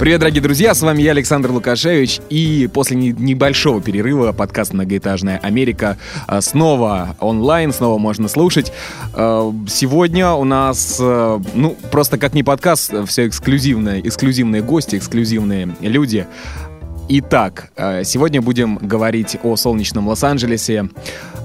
Привет, дорогие друзья, с вами я, Александр Лукашевич, и после не- небольшого перерыва подкаст «Многоэтажная Америка» а, снова онлайн, снова можно слушать. А, Сегодня у нас, а, ну, просто как не подкаст, все эксклюзивные, эксклюзивные гости, эксклюзивные люди. Итак, э, сегодня будем говорить о солнечном Лос-Анджелесе,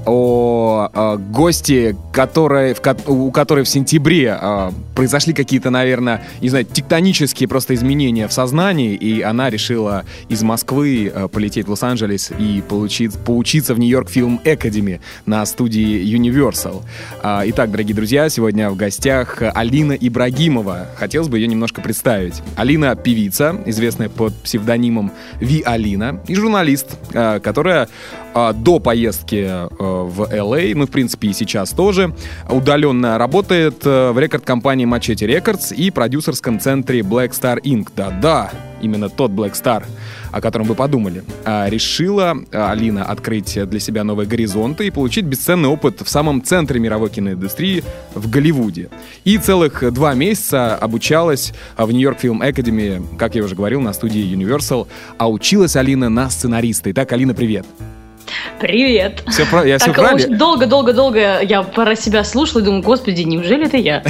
о э, гости, которой, в у которой в сентябре э, произошли какие-то, наверное, не знаю, тектонические просто изменения в сознании, и она решила из Москвы э, полететь в Лос-Анджелес и получить, поучиться в Нью-Йорк Фильм Academy на студии Universal. А, Итак, дорогие друзья, сегодня в гостях Алина Ибрагимова. Хотелось бы ее немножко представить. Алина — певица, известная под псевдонимом Ви Алина, и журналист, э, которая э, до поездки э, в LA, ну, в принципе, и сейчас тоже, удаленно работает в рекорд-компании Machete Records и продюсерском центре Black Star Inc. Да-да, именно тот Black Star, о котором вы подумали. А, решила а, Алина открыть для себя новые горизонты и получить бесценный опыт в самом центре мировой киноиндустрии в Голливуде. И целых два месяца обучалась а, в Нью-Йорк Film Academy, как я уже говорил, на студии Universal. А училась Алина на сценариста. Итак, Алина, привет. Привет. Все, про- я все Так правильно? долго-долго-долго я про себя слушала и думаю, господи, неужели это я?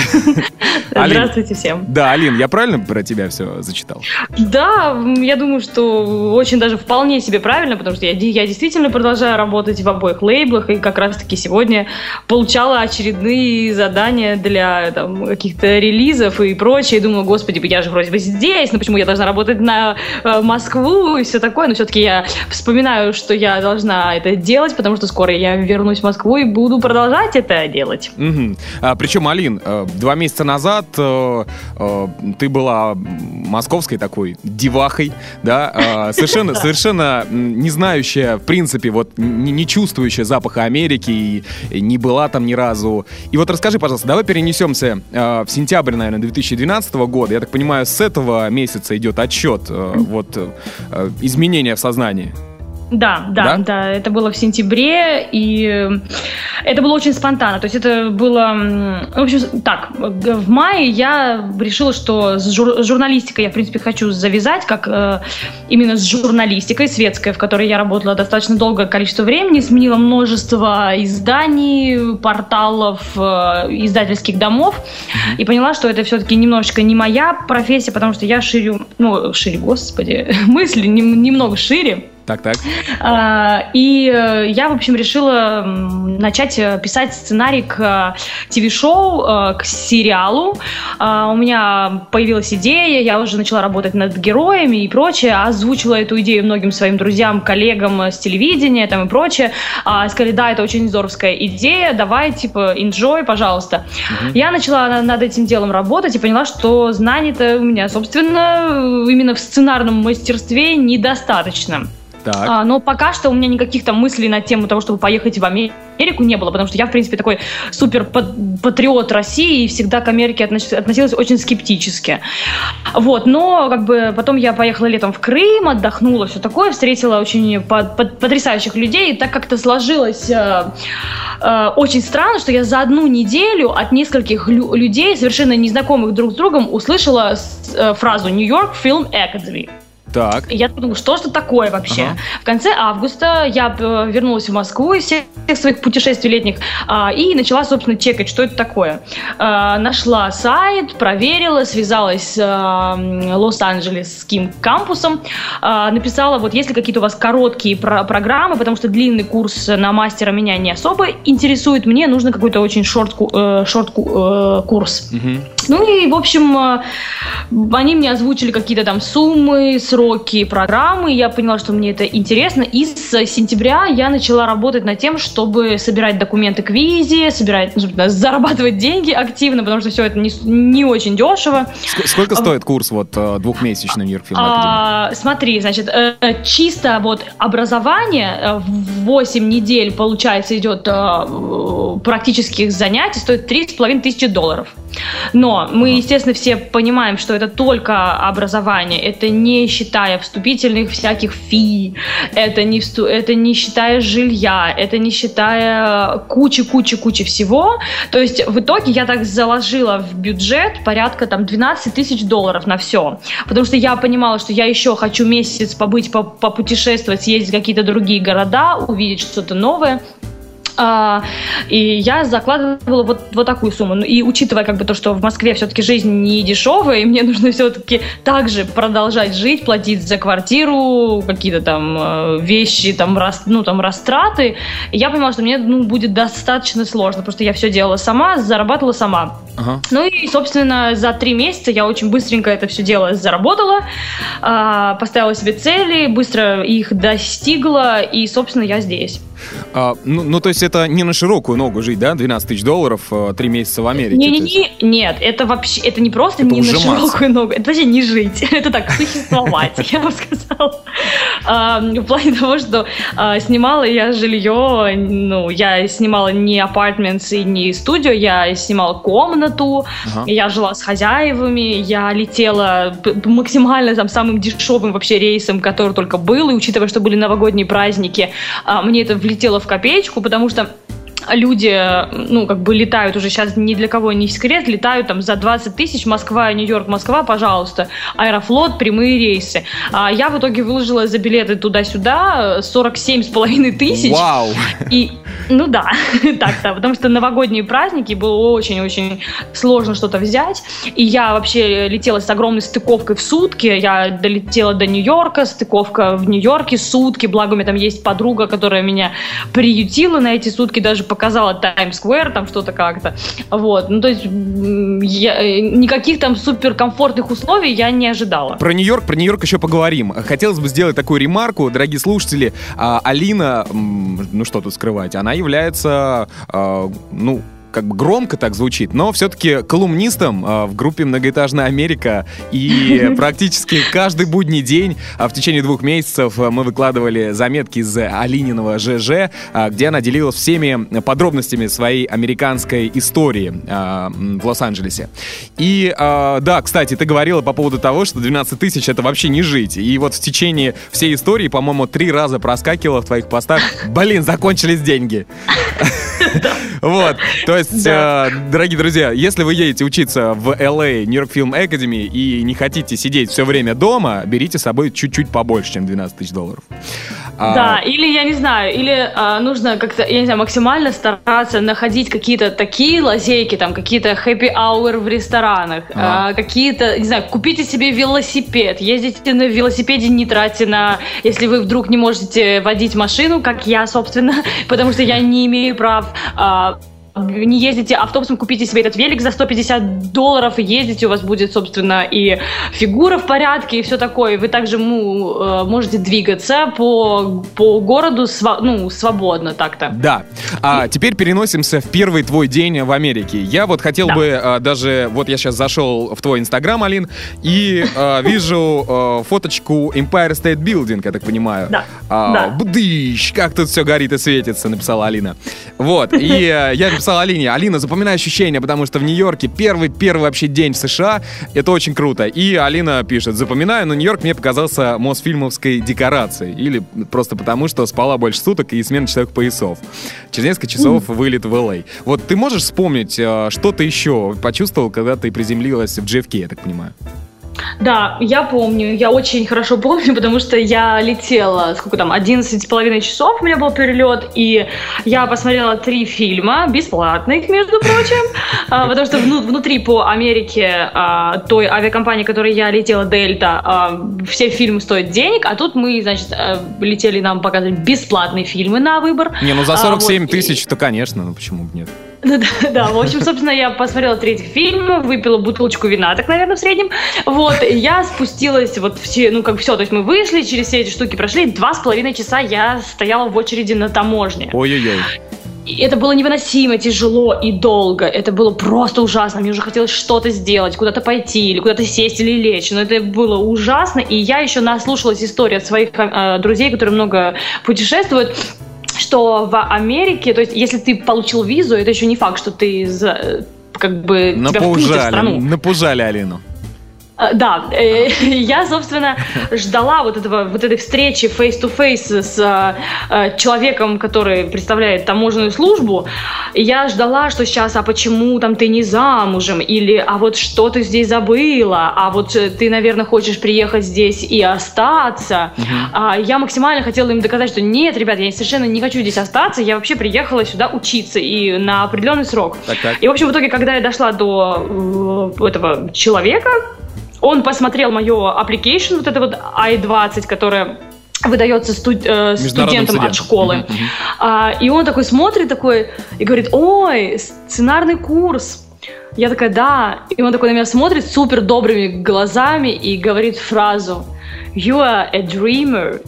Здравствуйте всем. Да, Алин, я правильно про тебя все зачитал? Да, я думаю, что очень даже вполне себе правильно, потому что я, я действительно продолжаю работать в обоих лейблах, и как раз-таки сегодня получала очередные задания для там, каких-то релизов и прочее. И думаю, господи, я же вроде бы здесь, но почему я должна работать на э, Москву и все такое. Но все-таки я вспоминаю, что я должна это делать, потому что скоро я вернусь в Москву и буду продолжать это делать. Мгм. А, причем, Алин, э, два месяца назад э, э, ты была московской такой девахой, да, э, совершенно, совершенно не знающая, в принципе, вот не, не чувствующая запаха Америки и, и не была там ни разу. И вот расскажи, пожалуйста, давай перенесемся э, в сентябрь, наверное, 2012 года. Я так понимаю, с этого месяца идет отчет э, вот изменения в сознании. Да, да, Да? да, это было в сентябре, и э, это было очень спонтанно. То есть это было... В общем, так, в мае я решила, что с жур- с журналистикой я, в принципе, хочу завязать, как э, именно с журналистикой светской, в которой я работала достаточно долгое количество времени, сменила множество изданий, порталов, э, издательских домов, и поняла, что это все-таки немножечко не моя профессия, потому что я ширю, ну, шире, господи, мысли нем- немного шире. Так-так. А, И э, я, в общем, решила начать э, писать сценарий к э, ТВ-шоу, к сериалу. А, У меня появилась идея, я уже начала работать над героями и прочее, озвучила эту идею многим своим друзьям, коллегам с телевидения там и прочее. А, Сказали, да, это очень здоровская идея, давай, типа, enjoy, пожалуйста. Я начала на- над этим делом работать и поняла, что знаний-то у меня, собственно, именно в сценарном мастерстве недостаточно. Так. А, но пока что у меня никаких там мыслей на тему того, чтобы поехать в Америку не было, потому что я, в принципе, такой супер пат- патриот России и всегда к Америке относ- относилась очень скептически. Вот, но как бы потом я поехала летом в Крым, отдохнула, все такое, встретила очень по- по- потрясающих людей, и так как-то сложилось э, э, очень странно, что я за одну неделю от нескольких лю- людей, совершенно незнакомых друг с другом, услышала с- э, фразу «New York Film Academy». Так. И я подумала, что же это такое вообще? Ага. В конце августа я э, вернулась в Москву из всех своих путешествий летних а, и начала, собственно, чекать, что это такое. А, нашла сайт, проверила, связалась с Лос-Анджелесским кампусом, а, написала, вот есть ли какие-то у вас короткие про- программы, потому что длинный курс на мастера меня не особо интересует, мне нужно какой-то очень шорт, ку- э, шорт ку- э, курс. Ну и, в общем, э, они мне озвучили какие-то там суммы, сроки, программы. Я поняла, что мне это интересно. И с сентября я начала работать над тем, чтобы собирать документы к визе, собирать, ну, зарабатывать деньги активно, потому что все это не, не очень дешево. Сколько стоит курс вот э, двухмесячный Нью-Йорк Фильм а, Смотри, значит, э, чисто вот образование в 8 недель, получается, идет практических занятий, стоит 3,5 тысячи долларов. Но мы, естественно, все понимаем, что это только образование, это не считая вступительных всяких фи, это не, всту... это не считая жилья, это не считая кучи-кучи-кучи всего. То есть в итоге я так заложила в бюджет порядка там 12 тысяч долларов на все. Потому что я понимала, что я еще хочу месяц побыть, попутешествовать, съездить в какие-то другие города, увидеть что-то новое. А, и я закладывала вот, вот такую сумму. Ну, и учитывая как бы то, что в Москве все-таки жизнь не дешевая, и мне нужно все-таки также продолжать жить, платить за квартиру, какие-то там э, вещи, там, рас, ну, там растраты, я понимала, что мне ну, будет достаточно сложно, потому что я все делала сама, зарабатывала сама. Ага. Ну и, собственно, за три месяца я очень быстренько это все дело заработала, а, поставила себе цели, быстро их достигла, и, собственно, я здесь. А, ну, ну, то есть это не на широкую ногу жить, да? 12 тысяч долларов, э, три месяца в Америке. Не, не, не, нет, это вообще, это не просто это не на широкую ногу, это вообще не жить, это так, существовать, я бы сказала. А, в плане того, что а, снимала я жилье, ну, я снимала не апартментс и не студию, я снимала комнату, я жила с хозяевами, я летела максимально там самым дешевым вообще рейсом, который только был, и учитывая, что были новогодние праздники, мне это влетело в копеечку, потому что люди, ну, как бы летают уже сейчас ни для кого не секрет, летают там за 20 тысяч Москва, Нью-Йорк, Москва, пожалуйста, Аэрофлот, прямые рейсы. А я в итоге выложила за билеты туда-сюда 47 с половиной тысяч. Вау! И, ну да, так-то, потому что новогодние праздники было очень-очень сложно что-то взять. И я вообще летела с огромной стыковкой в сутки. Я долетела до Нью-Йорка, стыковка в Нью-Йорке, сутки. Благо у меня там есть подруга, которая меня приютила на эти сутки, даже показала Таймс-сквер, там что-то как-то. Вот, ну то есть я, э, никаких там суперкомфортных условий я не ожидала. Про Нью-Йорк, про Нью-Йорк еще поговорим. Хотелось бы сделать такую ремарку, дорогие слушатели. А, Алина, ну что тут скрывать, она является, а, ну, как бы громко так звучит, но все-таки колумнистом э, в группе «Многоэтажная Америка». И практически каждый будний день э, в течение двух месяцев мы выкладывали заметки из Алининого ЖЖ, э, где она делилась всеми подробностями своей американской истории э, в Лос-Анджелесе. И э, да, кстати, ты говорила по поводу того, что 12 тысяч это вообще не жить. И вот в течение всей истории, по-моему, три раза проскакивала в твоих постах «Блин, закончились деньги». Вот, то есть э, дорогие друзья, если вы едете учиться в LA, New York Film Academy, и не хотите сидеть все время дома, берите с собой чуть-чуть побольше, чем 12 тысяч долларов. А... Да, или, я не знаю, или а, нужно как-то, я не знаю, максимально стараться находить какие-то такие лазейки, там, какие-то hour в ресторанах, а. Какие-то, не знаю, купите себе велосипед, ездите на велосипеде, не тратьте на, если вы вдруг не можете водить машину, как я, собственно, потому что я не имею прав не ездите автобусом, купите себе этот велик за 150 долларов ездите, у вас будет, собственно, и фигура в порядке, и все такое. Вы также ну, можете двигаться по, по городу сва- ну, свободно так-то. Да. А теперь переносимся в первый твой день в Америке. Я вот хотел да. бы а, даже, вот я сейчас зашел в твой инстаграм, Алин, и а, вижу а, фоточку Empire State Building, я так понимаю. Да. А, да. Бдыщ, как тут все горит и светится, написала Алина. Вот, и а, я написал Алине, Алина, запоминай ощущения, потому что в Нью-Йорке первый, первый вообще день в США, это очень круто. И Алина пишет, запоминаю, но Нью-Йорк мне показался Мосфильмовской декорацией. Или просто потому, что спала больше суток и смена четырех поясов. Через несколько часов вылет в Л.А. Вот ты можешь вспомнить, э, что ты еще почувствовал, когда ты приземлилась в JFK, я так понимаю? Да, я помню, я очень хорошо помню, потому что я летела, сколько там, 11 с половиной часов у меня был перелет, и я посмотрела три фильма, бесплатных, между прочим, а, потому что внутри по Америке а, той авиакомпании, которой я летела, Дельта, а, все фильмы стоят денег, а тут мы, значит, летели нам показывать бесплатные фильмы на выбор. Не, ну за 47 тысяч, то, конечно, ну почему бы нет? Да, да, да, в общем, собственно, я посмотрела третий фильм, выпила бутылочку вина, так, наверное, в среднем. Вот, и я спустилась, вот все, ну, как все, то есть мы вышли, через все эти штуки прошли, два с половиной часа я стояла в очереди на таможне. Ой-ой-ой. И это было невыносимо тяжело и долго. Это было просто ужасно. Мне уже хотелось что-то сделать, куда-то пойти, или куда-то сесть, или лечь. Но это было ужасно. И я еще наслушалась истории от своих э, друзей, которые много путешествуют что в Америке, то есть если ты получил визу, это еще не факт, что ты за, как бы тебя впустят в страну. Напужали Алину. А, да, э, я, собственно, ждала вот, этого, вот этой встречи face-to-face с э, человеком, который представляет таможенную службу. Я ждала, что сейчас, а почему там ты не замужем? Или, а вот что ты здесь забыла? А вот э, ты, наверное, хочешь приехать здесь и остаться? Uh-huh. А, я максимально хотела им доказать, что нет, ребят, я совершенно не хочу здесь остаться. Я вообще приехала сюда учиться и на определенный срок. Так, так. И, в общем, в итоге, когда я дошла до э, этого человека, он посмотрел мое application, вот это вот I-20, которое выдается студ, э, студентам от школы. Uh-huh, uh-huh. А, и он такой смотрит такой и говорит, ой, сценарный курс. Я такая, да. И он такой на меня смотрит супер добрыми глазами и говорит фразу, you are a dreamer.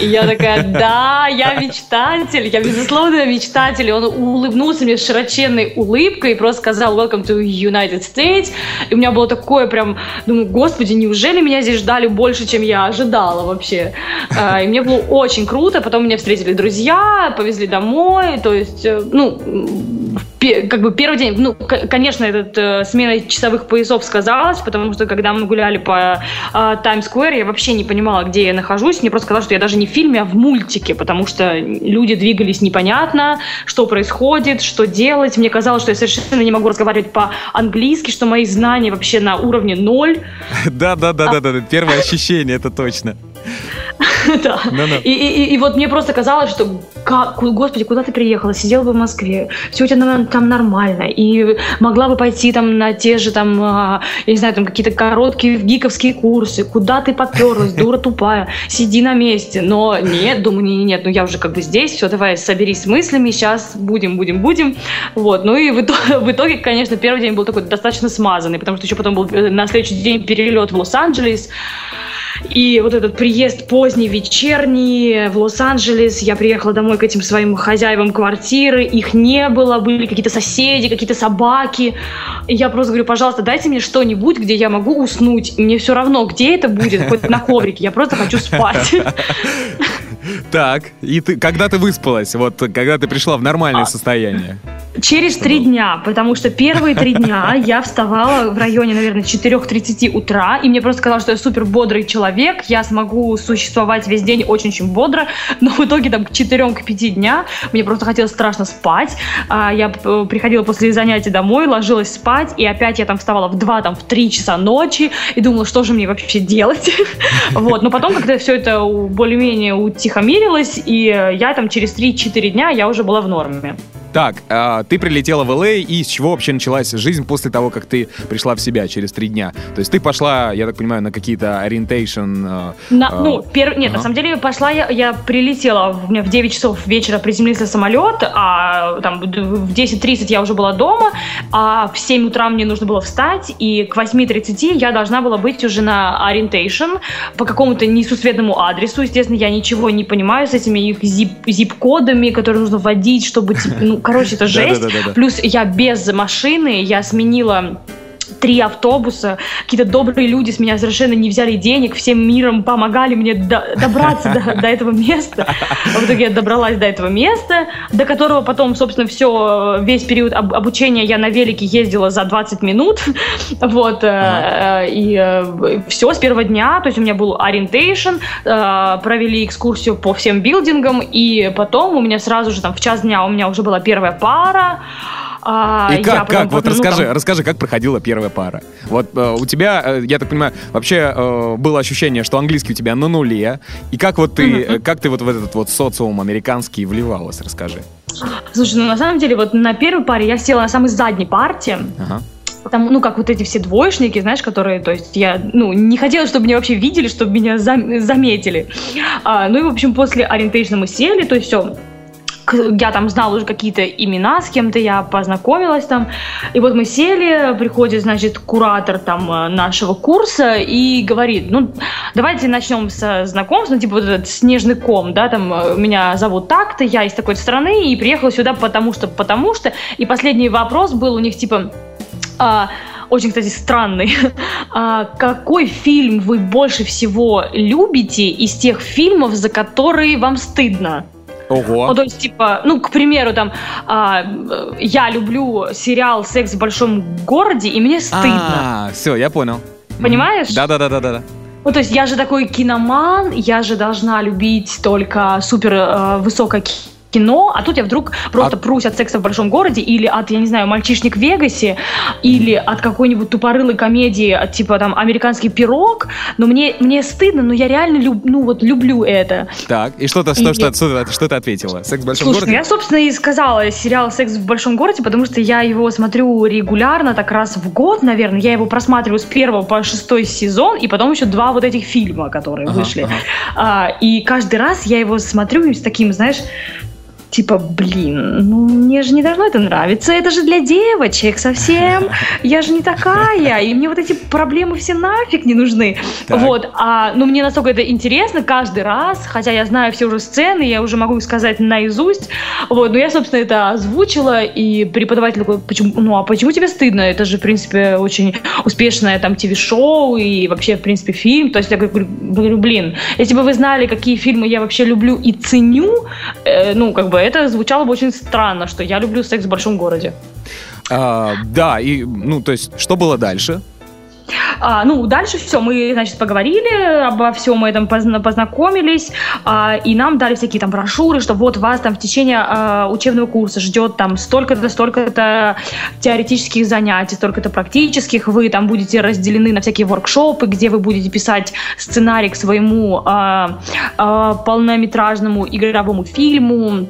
И я такая, да, я мечтатель, я безусловно мечтатель. И он улыбнулся мне широченной улыбкой и просто сказал welcome to United States. И у меня было такое прям, думаю, господи, неужели меня здесь ждали больше, чем я ожидала вообще? А, и мне было очень круто. Потом меня встретили друзья, повезли домой. То есть, э, ну, как бы первый день, ну, конечно, этот э, смена часовых поясов сказалась, потому что когда мы гуляли по э, Таймс-сквер, я вообще не понимала, где я нахожусь. Мне просто казалось, что я даже не в фильме, а в мультике, потому что люди двигались непонятно, что происходит, что делать. Мне казалось, что я совершенно не могу разговаривать по-английски, что мои знания вообще на уровне ноль. Да-да-да, да, первое ощущение, это точно. Да. И, и, и вот мне просто казалось, что, как, господи, куда ты приехала? Сидела бы в Москве, все у тебя там нормально. И могла бы пойти там на те же там, а, я не знаю, там какие-то короткие гиковские курсы. Куда ты поперлась, дура тупая? Сиди на месте. Но нет, думаю, нет, нет, ну я уже как бы здесь, все, давай соберись с мыслями, сейчас будем, будем, будем. Вот, ну и в итоге, в итоге, конечно, первый день был такой достаточно смазанный, потому что еще потом был э, на следующий день перелет в Лос-Анджелес. И вот этот приезд поздний, вечерний в Лос-Анджелес, я приехала домой к этим своим хозяевам квартиры, их не было, были какие-то соседи, какие-то собаки. И я просто говорю, пожалуйста, дайте мне что-нибудь, где я могу уснуть. Мне все равно, где это будет, хоть на коврике, я просто хочу спать. Так, и ты, когда ты выспалась, вот когда ты пришла в нормальное а, состояние? Через три дня, потому что первые три дня я вставала в районе, наверное, 4.30 утра, и мне просто казалось, что я супер бодрый человек, я смогу существовать весь день очень-очень бодро, но в итоге там к 4-5 дня мне просто хотелось страшно спать. А, я приходила после занятий домой, ложилась спать, и опять я там вставала в 2, там, в 3 часа ночи, и думала, что же мне вообще делать. Вот, но потом, когда все это более-менее утихомирилось, и я там через 3-4 дня я уже была в норме. Так, э, ты прилетела в Л.А., и с чего вообще началась жизнь после того, как ты пришла в себя через три дня? То есть ты пошла, я так понимаю, на какие-то ориентейшн... Э, на, э, ну, пер... нет, ага. на самом деле пошла я, я прилетела, у меня в 9 часов вечера приземлился самолет, а там в 10.30 я уже была дома, а в 7 утра мне нужно было встать, и к 8.30 я должна была быть уже на ориентейшн по какому-то несусветному адресу. Естественно, я ничего не понимаю с этими их зип- зип-кодами, которые нужно вводить, чтобы, типа, ну, короче, это жесть. Плюс я без машины, я сменила три автобуса, какие-то добрые люди с меня совершенно не взяли денег, всем миром помогали мне до, добраться до, до этого места. В итоге я добралась до этого места, до которого потом, собственно, все, весь период об, обучения я на велике ездила за 20 минут. Вот, ага. э, и э, все с первого дня, то есть у меня был ориентейшн, э, провели экскурсию по всем билдингам, и потом у меня сразу же там в час дня у меня уже была первая пара, а, и как, как? Вот расскажи, там... расскажи, как проходила первая пара. Вот э, у тебя, э, я так понимаю, вообще э, было ощущение, что английский у тебя на нуле. И как вот ты, mm-hmm. как ты вот в этот вот социум американский вливалась, расскажи. Слушай, ну на самом деле вот на первой паре я села на самой задней парте. Ага. Там, ну, как вот эти все двоечники, знаешь, которые, то есть я, ну, не хотела, чтобы меня вообще видели, чтобы меня зам- заметили. А, ну и, в общем, после ориентейшна мы сели, то есть все, я там знала уже какие-то имена, с кем-то я познакомилась там. И вот мы сели, приходит, значит, куратор там э, нашего курса и говорит, ну, давайте начнем с знакомства, ну, типа вот этот снежный ком, да, там, э, меня зовут так-то, я из такой страны и приехала сюда потому что, потому что. И последний вопрос был у них, типа, а, очень, кстати, странный. А, какой фильм вы больше всего любите из тех фильмов, за которые вам стыдно? Ого. Ну, то есть, типа, ну, к примеру, там, а, я люблю сериал «Секс в большом городе», и мне стыдно. А, все, я понял. Понимаешь? Да-да-да-да-да. Ну, то есть я же такой киноман, я же должна любить только супер э, высокое кино, а тут я вдруг просто А- прусь от секса в большом городе или от, я не знаю, мальчишник в Вегасе, или от какой-нибудь тупорылой комедии, от, типа там американский пирог, но мне, мне стыдно, но я реально люб, ну, вот, люблю это. Так, и что-то, что, что, что, что ты ответила? Секс в большом Слушай, ну городе? я, собственно, и сказала сериал «Секс в большом городе», потому что я его смотрю регулярно, так раз в год, наверное. Я его просматриваю с первого по шестой сезон, и потом еще два вот этих фильма, которые Ага, вышли. ага. А, и каждый раз я его смотрю с таким, знаешь, типа, блин, ну мне же не должно это нравиться, это же для девочек совсем, я же не такая, и мне вот эти проблемы все нафиг не нужны. Так. Вот, а, ну мне настолько это интересно каждый раз, хотя я знаю все уже сцены, я уже могу сказать наизусть, вот, но я, собственно, это озвучила, и преподаватель такой, почему, ну а почему тебе стыдно? Это же, в принципе, очень успешное там ТВ-шоу и вообще, в принципе, фильм. То есть я говорю, блин, если бы вы знали, какие фильмы я вообще люблю и ценю, э, ну, как бы это звучало бы очень странно, что я люблю секс в большом городе. А, да, и, ну, то есть, что было дальше? А, ну, дальше все, мы, значит, поговорили обо всем этом, позна- познакомились, а, и нам дали всякие там брошюры, что вот вас там в течение а, учебного курса ждет там столько-то, столько-то теоретических занятий, столько-то практических, вы там будете разделены на всякие воркшопы, где вы будете писать сценарий к своему а, а, полнометражному игровому фильму,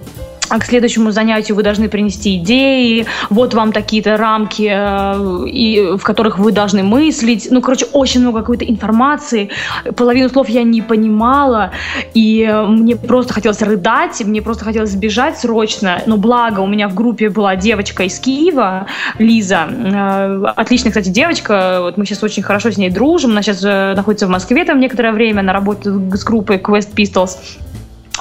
а к следующему занятию вы должны принести идеи, вот вам такие-то рамки, э, и, в которых вы должны мыслить. Ну, короче, очень много какой-то информации. Половину слов я не понимала, и э, мне просто хотелось рыдать, и мне просто хотелось сбежать срочно. Но благо у меня в группе была девочка из Киева, Лиза. Э, Отличная, кстати, девочка. Вот мы сейчас очень хорошо с ней дружим. Она сейчас находится в Москве там некоторое время, она работает с группой Quest Pistols.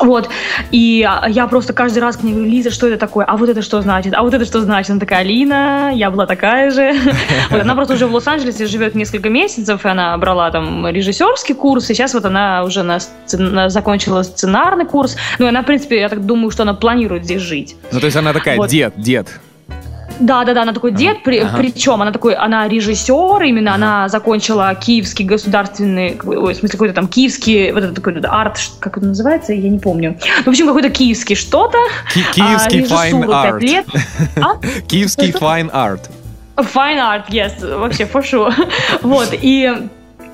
Вот, и я просто каждый раз к ней говорю, Лиза, что это такое? А вот это что значит? А вот это что значит? Она такая, Алина, я была такая же. Вот, она просто уже в Лос-Анджелесе живет несколько месяцев, и она брала там режиссерский курс, и сейчас вот она уже на на- закончила сценарный курс. Ну, и она, в принципе, я так думаю, что она планирует здесь жить. Ну, то есть, она такая, Вот. дед, дед. Да, да, да, она такой дед, при- ага. причем она такой, она режиссер, именно она закончила Киевский государственный, ой, в смысле какой-то там Киевский, вот этот такой арт, как это называется, я не помню. Ну, В общем, какой-то киевский что-то. Ки- Киевский а, fine режиссуру пять art. лет. А? Киевский fine art. Fine art, yes, вообще, for sure. Вот, и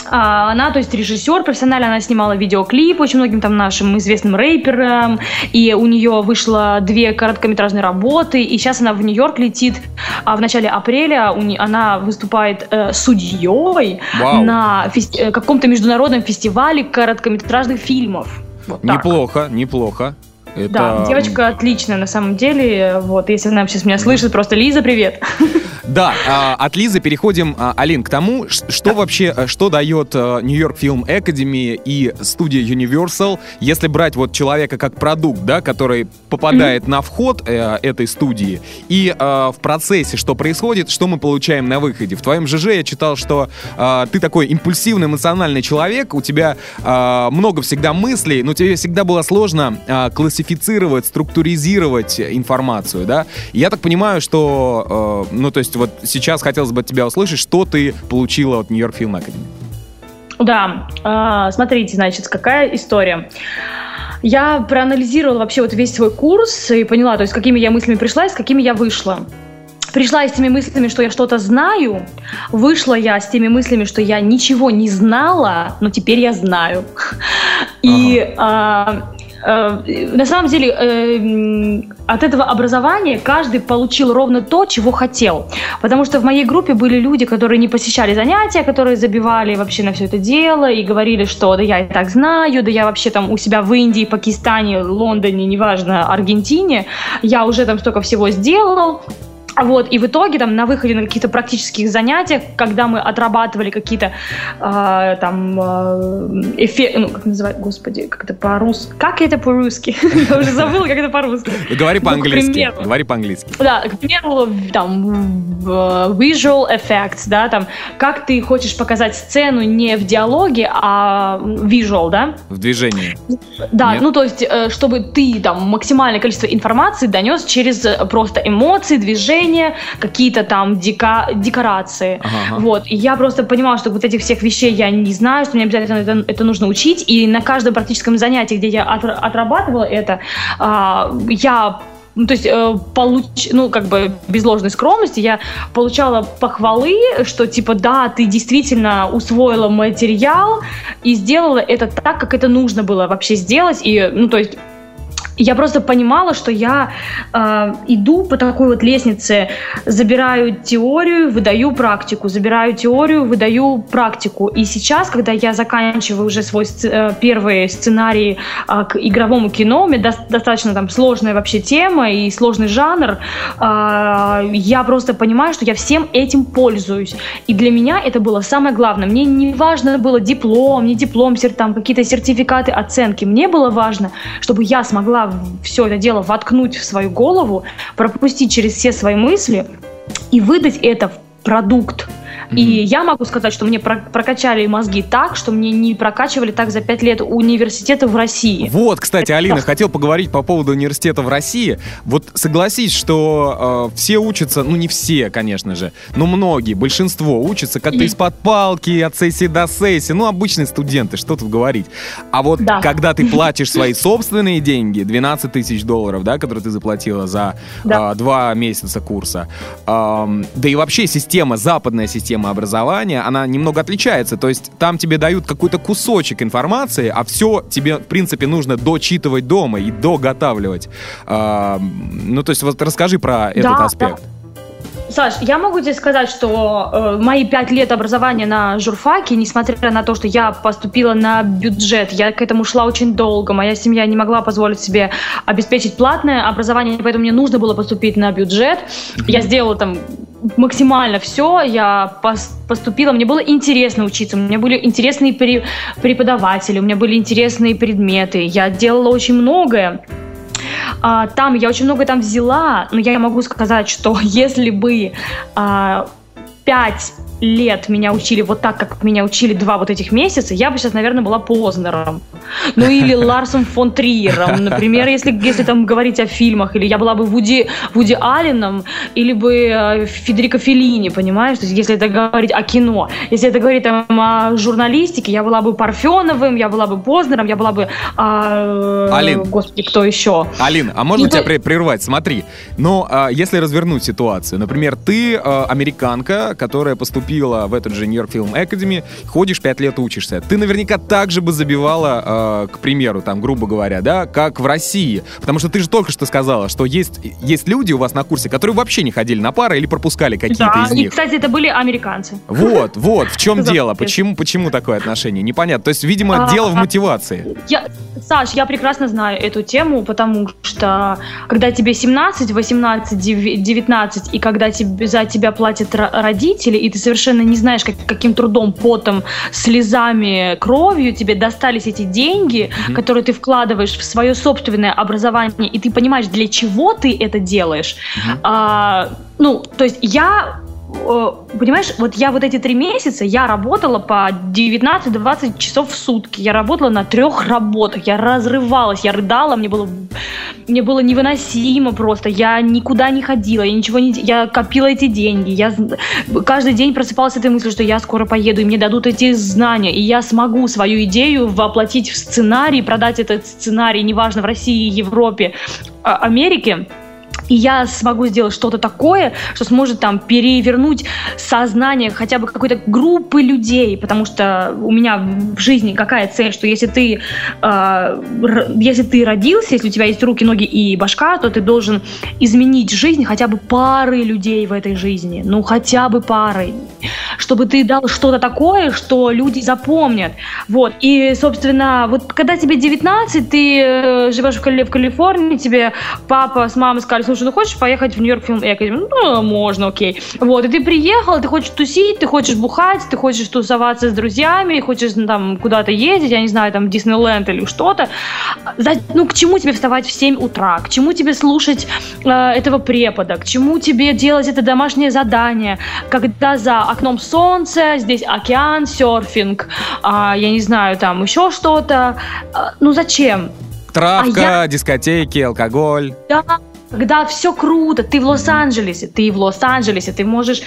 а, она, то есть режиссер профессионально, она снимала видеоклип очень многим там нашим известным рэперам, и у нее вышло две короткометражные работы, и сейчас она в Нью-Йорк летит, а в начале апреля у не- она выступает э, судьей Вау. на фести- э, каком-то международном фестивале короткометражных фильмов. Вот так. Неплохо, неплохо. Это... Да, девочка отличная на самом деле. Вот, если она сейчас меня слышит, просто Лиза, привет. Да, а, от Лизы переходим, а, Алин, к тому, что вообще, э, что дает Нью-Йорк Фильм Academy и студия Universal, если брать вот человека как продукт, да, который попадает на вход э, этой студии, и э, в процессе, что происходит, что мы получаем на выходе. В твоем ЖЖ я читал, что э, ты такой импульсивный, эмоциональный человек, у тебя э, много всегда мыслей, но тебе всегда было сложно э, классифицировать, структуризировать информацию, да? Я так понимаю, что, э, ну, то есть вот сейчас хотелось бы от тебя услышать, что ты получила от Нью-Йорк Фильм Академии. Да, а, смотрите, значит, какая история. Я проанализировала вообще вот весь свой курс и поняла, то есть, какими я мыслями пришла и с какими я вышла. Пришла я с теми мыслями, что я что-то знаю, вышла я с теми мыслями, что я ничего не знала, но теперь я знаю. И а, э, на самом деле э, от этого образования каждый получил ровно то, чего хотел. Потому что в моей группе были люди, которые не посещали занятия, которые забивали вообще на все это дело и говорили, что да я и так знаю, да я вообще там у себя в Индии, Пакистане, Лондоне, неважно, Аргентине, я уже там столько всего сделал, вот, и в итоге там на выходе на каких-то практических занятиях, когда мы отрабатывали какие-то э, там э, эффекты, ну, как называть, господи, как это по-русски, как это по-русски? Я уже забыла, как это по-русски. Говори ну, по-английски, говори по-английски. Да, к примеру, там, visual effects, да, там, как ты хочешь показать сцену не в диалоге, а visual, да? В движении. Да, ну, то есть, э, чтобы ты там максимальное количество информации донес через просто эмоции, движения, украшения, какие-то там дека декорации. Ага. Вот. И я просто понимала, что вот этих всех вещей я не знаю, что мне обязательно это, это нужно учить. И на каждом практическом занятии, где я от, отрабатывала это, а, я ну, то есть, э, получ... ну, как бы, без ложной скромности, я получала похвалы, что, типа, да, ты действительно усвоила материал и сделала это так, как это нужно было вообще сделать, и, ну, то есть, я просто понимала, что я э, иду по такой вот лестнице, забираю теорию, выдаю практику, забираю теорию, выдаю практику. И сейчас, когда я заканчиваю уже свой э, первый сценарий э, к игровому кино, у меня до- достаточно там сложная вообще тема и сложный жанр, э, я просто понимаю, что я всем этим пользуюсь. И для меня это было самое главное. Мне не важно было диплом, не диплом, там какие-то сертификаты, оценки. Мне было важно, чтобы я смогла все это дело воткнуть в свою голову, пропустить через все свои мысли и выдать это в продукт. И я могу сказать, что мне прокачали мозги так, что мне не прокачивали так за пять лет университета в России. Вот, кстати, Алина, хотел поговорить по поводу университета в России. Вот согласись, что э, все учатся, ну не все, конечно же, но многие, большинство учатся как-то из-под палки, от сессии до сессии. Ну, обычные студенты, что тут говорить. А вот да. когда ты платишь свои собственные деньги, 12 тысяч долларов, да, которые ты заплатила за да. э, два месяца курса, э, да и вообще система, западная система, система образования, она немного отличается. То есть там тебе дают какой-то кусочек информации, а все тебе, в принципе, нужно дочитывать дома и доготавливать. А, ну, то есть вот расскажи про этот да, аспект. Да. Саш, я могу тебе сказать, что э, мои пять лет образования на журфаке, несмотря на то, что я поступила на бюджет, я к этому шла очень долго, моя семья не могла позволить себе обеспечить платное образование, поэтому мне нужно было поступить на бюджет. Я сделала там максимально все, я поступила, мне было интересно учиться, у меня были интересные преподаватели, у меня были интересные предметы, я делала очень многое. А, там я очень много там взяла, но я могу сказать, что если бы а, 5 лет меня учили вот так, как меня учили два вот этих месяца, я бы сейчас, наверное, была Познером. Ну или Ларсом фон Триером, например, если, если там говорить о фильмах, или я была бы Вуди, Вуди Алленом, или бы э, Федерико Феллини, понимаешь? То есть если это говорить о кино. Если это говорить там, о журналистике, я была бы Парфеновым, я была бы Познером, я была бы... Э, Алин. Господи, кто еще? Алин, а можно и тебя то... прервать? Смотри, но э, если развернуть ситуацию, например, ты э, американка, которая поступила в этот же Нью-Йорк Film Academy, ходишь пять лет учишься. Ты наверняка так же бы забивала, э, к примеру, там, грубо говоря, да, как в России. Потому что ты же только что сказала, что есть, есть люди у вас на курсе, которые вообще не ходили на пары или пропускали какие-то да, из них. и, кстати, это были американцы. Вот, вот, в чем дело? Почему, почему такое отношение? Непонятно. То есть, видимо, а, дело в мотивации. Я, Саш, я прекрасно знаю эту тему, потому что когда тебе 17, 18, 19, и когда тебе, за тебя платят родители, и ты совершенно не знаешь, как, каким трудом, потом, слезами, кровью тебе достались эти деньги, mm-hmm. которые ты вкладываешь в свое собственное образование, и ты понимаешь, для чего ты это делаешь. Mm-hmm. А, ну, то есть я понимаешь, вот я вот эти три месяца, я работала по 19-20 часов в сутки. Я работала на трех работах. Я разрывалась, я рыдала, мне было, мне было невыносимо просто. Я никуда не ходила, я ничего не... Я копила эти деньги. Я каждый день просыпалась с этой мыслью, что я скоро поеду, и мне дадут эти знания, и я смогу свою идею воплотить в сценарий, продать этот сценарий, неважно, в России, Европе, а, Америке и я смогу сделать что-то такое, что сможет там перевернуть сознание хотя бы какой-то группы людей, потому что у меня в жизни какая цель, что если ты, э, если ты родился, если у тебя есть руки, ноги и башка, то ты должен изменить жизнь хотя бы пары людей в этой жизни, ну хотя бы пары, чтобы ты дал что-то такое, что люди запомнят, вот, и, собственно, вот когда тебе 19, ты э, живешь в, Кали в Калифорнии, тебе папа с мамой сказали, ну хочешь поехать в Нью-Йорк Фильм Академи? Ну, можно, окей. Вот, и ты приехал, ты хочешь тусить, ты хочешь бухать, ты хочешь тусоваться с друзьями, хочешь ну, там куда-то ездить, я не знаю, там, Диснейленд или что-то. Ну, к чему тебе вставать в 7 утра? К чему тебе слушать э, этого препода? К чему тебе делать это домашнее задание, когда за окном солнце, здесь океан, серфинг, э, я не знаю, там еще что-то. Э, ну, зачем? Травка, а я... дискотеки, алкоголь. Да, когда все круто, ты в Лос-Анджелесе, ты в Лос-Анджелесе, ты можешь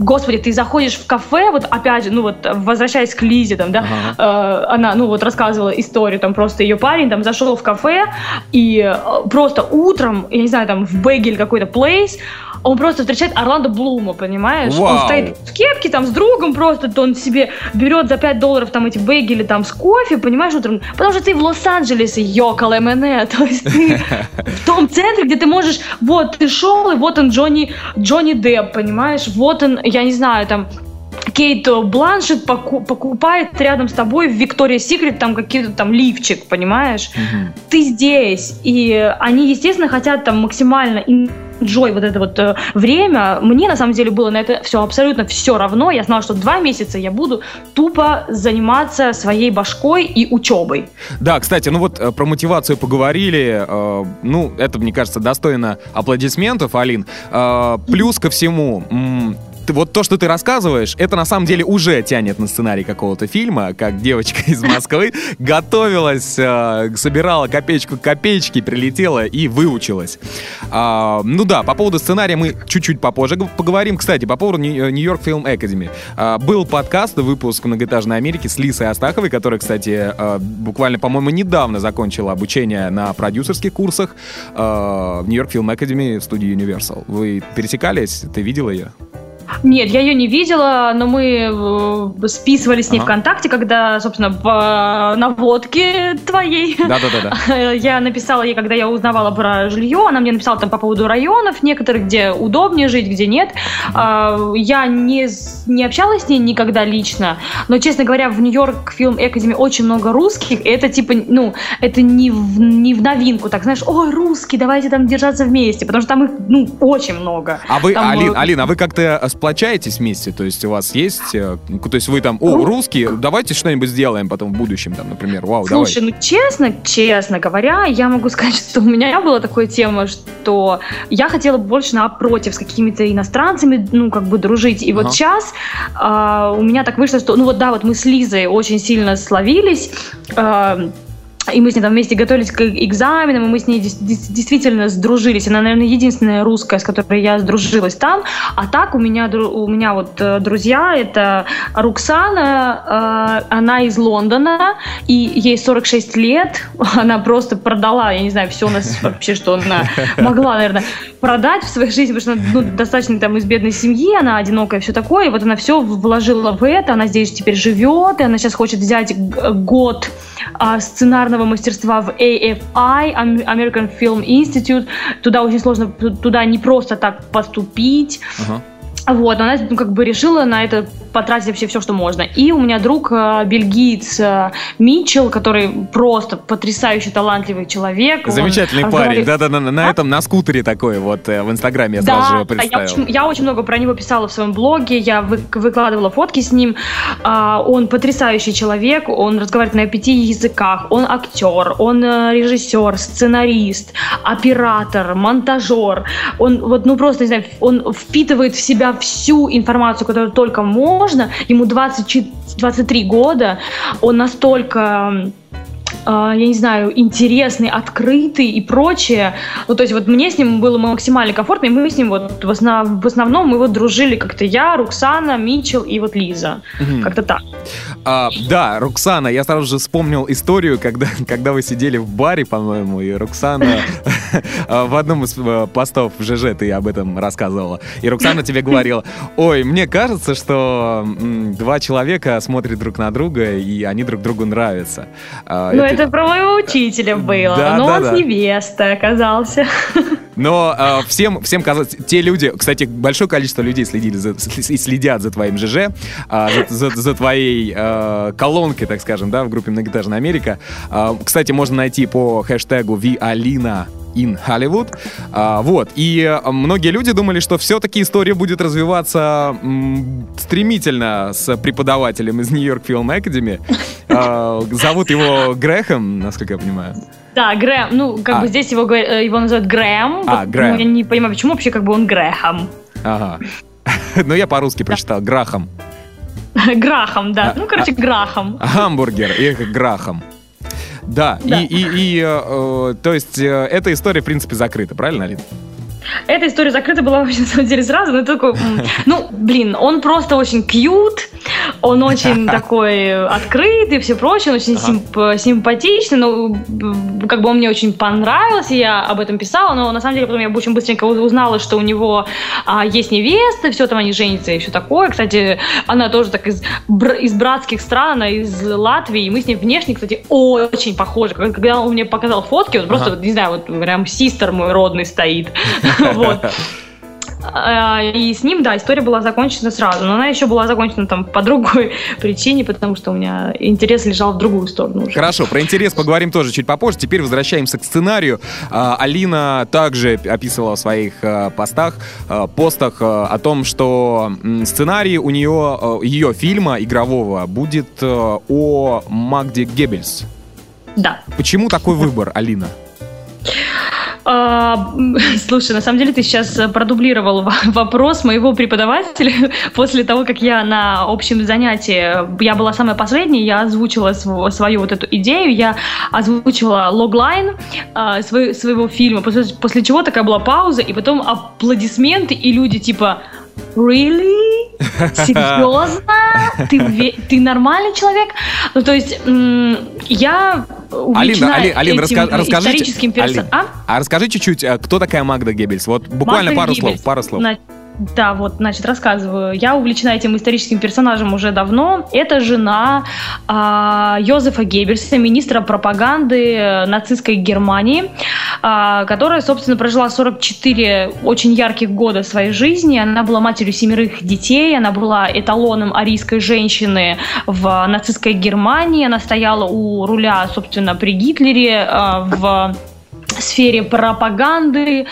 Господи, ты заходишь в кафе, вот опять же, ну вот возвращаясь к Лизе, там, да, ага. э, она, ну вот рассказывала историю, там просто ее парень там зашел в кафе и э, просто утром, я не знаю, там в Бегель какой-то плейс, он просто встречает Орландо Блума, понимаешь? Вау. Он стоит в кепке там с другом просто, то он себе берет за 5 долларов там эти бейгели там с кофе, понимаешь, утром, потому что ты в Лос-Анджелесе, ёкал МНЭ, то есть ты в том центре, где ты можешь, вот ты шел, и вот он Джонни, Джонни Депп, понимаешь, вот он, я не знаю, там Кейт Бланшет покупает рядом с тобой в Виктория Секрет там какие-то там лифчик, понимаешь? Mm-hmm. Ты здесь, и они, естественно, хотят там максимально Джой вот это вот э, время, мне на самом деле было на это все абсолютно все равно. Я знала, что два месяца я буду тупо заниматься своей башкой и учебой. Да, кстати, ну вот э, про мотивацию поговорили. Э, ну, это, мне кажется, достойно аплодисментов, Алин. Э, плюс ко всему, вот то, что ты рассказываешь, это на самом деле уже тянет на сценарий какого-то фильма, как девочка из Москвы готовилась, э, собирала копеечку к копеечке, прилетела и выучилась. А, ну да, по поводу сценария мы чуть-чуть попозже поговорим. Кстати, по поводу Нью-Йорк Фильм Академи. Был подкаст, выпуск «Многоэтажной Америки» с Лисой Астаховой, которая, кстати, э, буквально, по-моему, недавно закончила обучение на продюсерских курсах э, в Нью-Йорк Фильм Академи в студии Universal. Вы пересекались? Ты видела ее? Нет, я ее не видела, но мы э, списывали с ней ага. ВКонтакте, когда, собственно, по наводке твоей. Да-да-да. Я написала ей, когда я узнавала про жилье, она мне написала там по поводу районов некоторых, где удобнее жить, где нет. Ага. Я не, не общалась с ней никогда лично, но, честно говоря, в Нью-Йорк Фильм Академи очень много русских, и это типа, ну, это не в, не в новинку, так знаешь, ой, русские, давайте там держаться вместе, потому что там их, ну, очень много. А вы, там, Алин, Алина, а вы как-то сплочаетесь вместе? То есть у вас есть... Э, то есть вы там, о, ну. русские, давайте что-нибудь сделаем потом в будущем, там, например, вау, Слушай, давай. ну честно, честно говоря, я могу сказать, что у меня была такая тема, что я хотела больше напротив с какими-то иностранцами, ну, как бы дружить. И ага. вот сейчас э, у меня так вышло, что, ну вот да, вот мы с Лизой очень сильно словились, э, и мы с ней там вместе готовились к экзаменам, и мы с ней действительно сдружились. Она, наверное, единственная русская, с которой я сдружилась там. А так у меня, у меня вот э, друзья, это Руксана, э, она из Лондона, и ей 46 лет. Она просто продала, я не знаю, все у нас вообще, что она могла, наверное, продать в своей жизни, потому что она ну, достаточно там из бедной семьи, она одинокая, все такое. И вот она все вложила в это, она здесь теперь живет, и она сейчас хочет взять год а, сценарного мастерства в AFI, American Film Institute. Туда очень сложно, туда не просто так поступить. Uh-huh. Вот, она ну, как бы решила на это потратить вообще все, что можно. И у меня друг э, бельгиец э, Митчелл, который просто потрясающий талантливый человек. Замечательный он, парень. Да-да-да, на, на этом, на скутере такой вот э, в Инстаграме я да, сразу же представил. Я очень, я очень много про него писала в своем блоге, я вы, выкладывала фотки с ним. А, он потрясающий человек, он разговаривает на пяти языках, он актер, он режиссер, сценарист, оператор, монтажер. Он вот, ну просто, не знаю, он впитывает в себя всю информацию, которую только можно. Ему 20, 23 года. Он настолько я не знаю, интересный, открытый и прочее. Ну, то есть вот мне с ним было максимально комфортно, и мы с ним вот в, основ, в основном мы вот дружили как-то я, Руксана, Митчел и вот Лиза. Угу. Как-то так. А, да, Руксана, я сразу же вспомнил историю, когда, когда вы сидели в баре, по-моему, и Руксана в одном из э, постов в ЖЖ ты об этом рассказывала. И Роксана тебе говорила, ой, мне кажется, что два человека смотрят друг на друга, и они друг другу нравятся. А, ну, это, про моего учителя было. Да, Но да, он да. с невестой оказался. Но э, всем, всем казалось, те люди, кстати, большое количество людей следили за, следят за твоим ЖЖ, э, за, за, за твоей э, колонкой, так скажем, да, в группе «Многоэтажная Америка». Э, кстати, можно найти по хэштегу «Виалина in Hollywood. А, вот. И многие люди думали, что все-таки история будет развиваться м, стремительно с преподавателем из Нью-Йорк Film Academy. А, зовут его Грэхэм, насколько я понимаю. Да, Грэм. Ну, как а. бы здесь его, э, его называют Грэм. А, вот, Грэм. Ну, я не понимаю, почему вообще как бы он Грэхэм. Ага. Ну, я по-русски прочитал. Грахам. Грахам, да. Ну, короче, Грахам. Гамбургер и Грахам. Да, да. и, и, и э, э, то есть э, эта история, в принципе, закрыта, правильно, Алина? Эта история закрыта была вообще, на самом деле, сразу, но такой, ну, блин, он просто очень кьют, он очень такой открытый и все прочее, он очень симп- симпатичный, но как бы он мне очень понравился, я об этом писала, но на самом деле потом я очень быстренько узнала, что у него а, есть невеста, все там они женятся и все такое. Кстати, она тоже так из, из братских стран, она из Латвии, и мы с ней внешне, кстати, очень похожи. Когда он мне показал фотки, он просто, ага. не знаю, вот прям систер мой родный стоит. Вот. А, и с ним, да, история была закончена сразу. Но она еще была закончена там по другой причине, потому что у меня интерес лежал в другую сторону уже. Хорошо, про интерес поговорим тоже чуть попозже. Теперь возвращаемся к сценарию. А, Алина также описывала в своих а, постах, постах о том, что сценарий у нее, ее фильма игрового будет о Магде Геббельс. Да. Почему такой выбор, Алина? А, слушай, на самом деле ты сейчас продублировал вопрос моего преподавателя. После того, как я на общем занятии, я была самая последняя, я озвучила свою вот эту идею, я озвучила логлайн а, своего фильма, после, после чего такая была пауза, и потом аплодисменты, и люди типа Really? Серьезно? Ты, ты нормальный человек? Ну, то есть, я увлечена Алина, Алина, этим раска- расскажите, историческим персонажем. А? а расскажи чуть-чуть, э, кто такая Магда Геббельс? Вот буквально Магда пару Геббельс. слов, пару слов. Да, вот, значит, рассказываю. Я увлечена этим историческим персонажем уже давно. Это жена а, Йозефа Геббельса, министра пропаганды э, нацистской Германии, а, которая, собственно, прожила 44 очень ярких года своей жизни. Она была матерью семерых детей, она была эталоном арийской женщины в нацистской Германии. Она стояла у руля, собственно, при Гитлере а, в сфере пропаганды.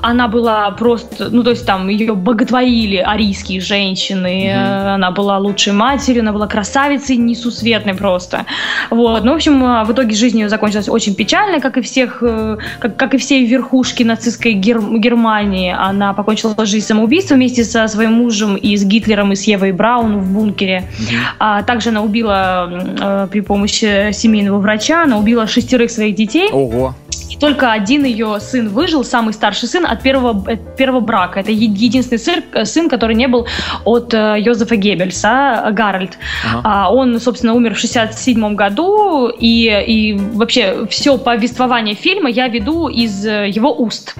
Она была просто, ну то есть там ее боготворили арийские женщины. Mm-hmm. Она была лучшей матерью, она была красавицей несусветной просто. Вот. Ну, в общем, а, в итоге жизнь ее закончилась очень печально, как и всех, э, как, как и все верхушки нацистской Гер- Германии. Она покончила жизнь самоубийством вместе со своим мужем и с Гитлером и с Евой Браун в бункере. Mm-hmm. А также она убила э, при помощи семейного врача, она убила шестерых своих детей. Ого только один ее сын выжил, самый старший сын от первого, от первого брака. Это единственный сын, сын, который не был от э, Йозефа Геббельса, Гарольд. Ага. А, он, собственно, умер в 67 году, и, и вообще все повествование фильма я веду из э, его уст.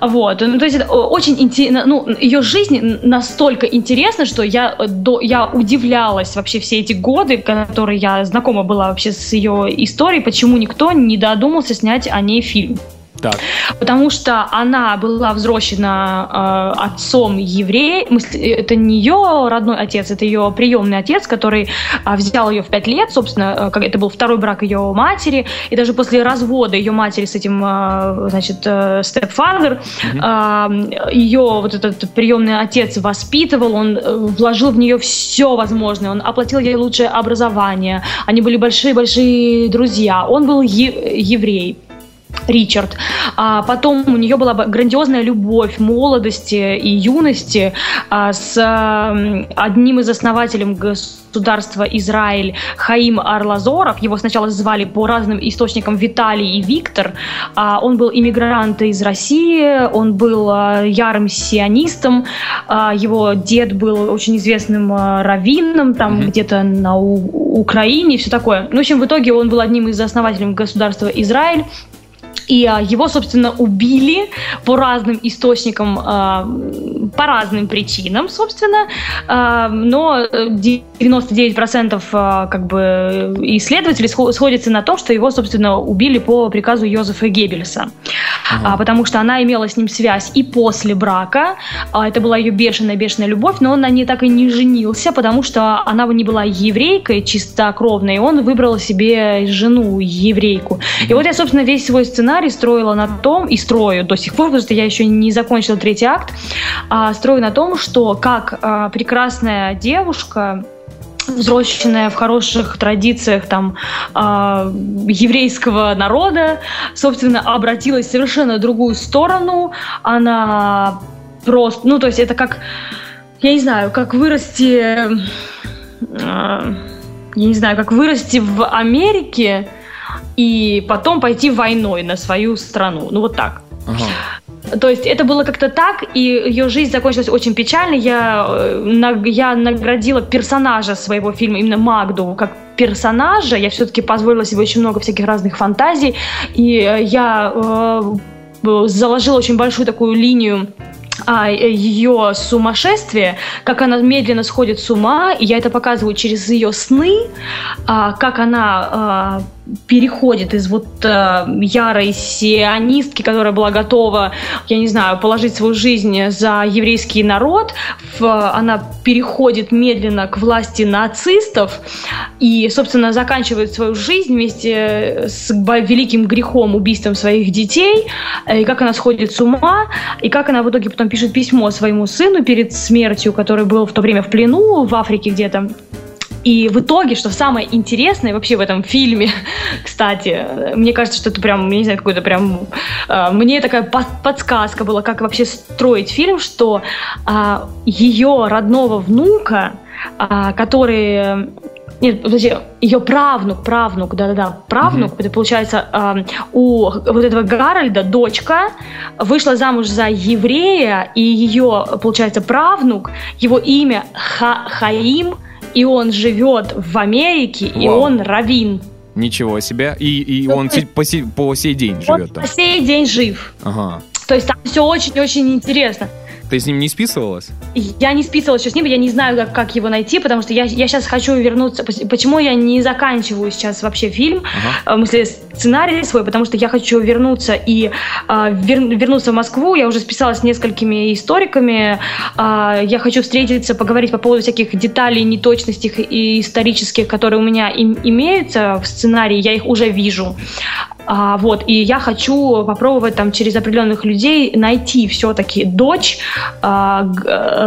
Вот, ну, то есть это очень интересно, ну, ее жизнь настолько интересна, что я, э, до, я удивлялась вообще все эти годы, которые я знакома была вообще с ее историей, почему никто не додумался снять о ней фильм. Так. Потому что она была взросшена э, отцом еврея. Это не ее родной отец, это ее приемный отец, который э, взял ее в пять лет. Собственно, э, это был второй брак ее матери. И даже после развода ее матери с этим, э, значит, э, stepfather, э, ее вот этот приемный отец воспитывал, он э, вложил в нее все возможное. Он оплатил ей лучшее образование. Они были большие-большие друзья. Он был е- еврей. Ричард. А потом у нее была грандиозная любовь молодости и юности а, с одним из основателей государства Израиль Хаим Арлазоров. Его сначала звали по разным источникам Виталий и Виктор. А, он был иммигрант из России, он был а, ярым сионистом. А, его дед был очень известным а, раввином, там mm-hmm. где-то на У- Украине и все такое. Ну, в общем, в итоге он был одним из основателей государства Израиль. И а, его, собственно, убили по разным источникам, а, по разным причинам, собственно. А, но 99% а, как бы исследователей сходятся на том, что его, собственно, убили по приказу Йозефа Геббельса. А, потому что она имела с ним связь и после брака. Это была ее бешеная-бешеная любовь, но он на ней так и не женился, потому что она не была еврейкой чистокровной, и он выбрал себе жену еврейку. И вот я, собственно, весь свой сценарий строила на том, и строю до сих пор, потому что я еще не закончила третий акт, а, строю на том, что как а, прекрасная девушка взросленная в хороших традициях там э, еврейского народа, собственно, обратилась в совершенно другую сторону. Она просто, ну, то есть это как, я не знаю, как вырасти, э, я не знаю, как вырасти в Америке и потом пойти войной на свою страну. Ну, вот так. Ага. То есть это было как-то так, и ее жизнь закончилась очень печально. Я, э, я наградила персонажа своего фильма, именно Магду, как персонажа. Я все-таки позволила себе очень много всяких разных фантазий. И э, я э, заложила очень большую такую линию а, ее сумасшествие, как она медленно сходит с ума, и я это показываю через ее сны, а, как она а, переходит из вот э, ярой сионистки, которая была готова, я не знаю, положить свою жизнь за еврейский народ, в, она переходит медленно к власти нацистов и, собственно, заканчивает свою жизнь вместе с великим грехом убийством своих детей, и как она сходит с ума, и как она в итоге потом пишет письмо своему сыну перед смертью, который был в то время в плену в Африке где-то, и в итоге, что самое интересное вообще в этом фильме, кстати, мне кажется, что это прям, не знаю, какой-то прям... Э, мне такая подсказка была, как вообще строить фильм, что э, ее родного внука, э, который нет, подожди, ее правнук, правнук, да-да-да, правнук, mm-hmm. это получается э, у вот этого Гарольда дочка вышла замуж за еврея, и ее, получается, правнук, его имя Ха Хаим и он живет в Америке, Вау. и он равин. Ничего себе. И, и он по, сей, по сей день живет там? по сей день жив. Ага. То есть там все очень-очень интересно. Ты с ним не списывалась? Я не списывалась еще с ним, я не знаю, как, как его найти, потому что я, я сейчас хочу вернуться. Почему я не заканчиваю сейчас вообще фильм, ага. Э, в смысле сценарий свой, потому что я хочу вернуться и э, вер, вернуться в Москву. Я уже списалась с несколькими историками. Э, я хочу встретиться, поговорить по поводу всяких деталей, неточностей и исторических, которые у меня им, имеются в сценарии. Я их уже вижу. А, вот, и я хочу попробовать там через определенных людей найти все-таки дочь а,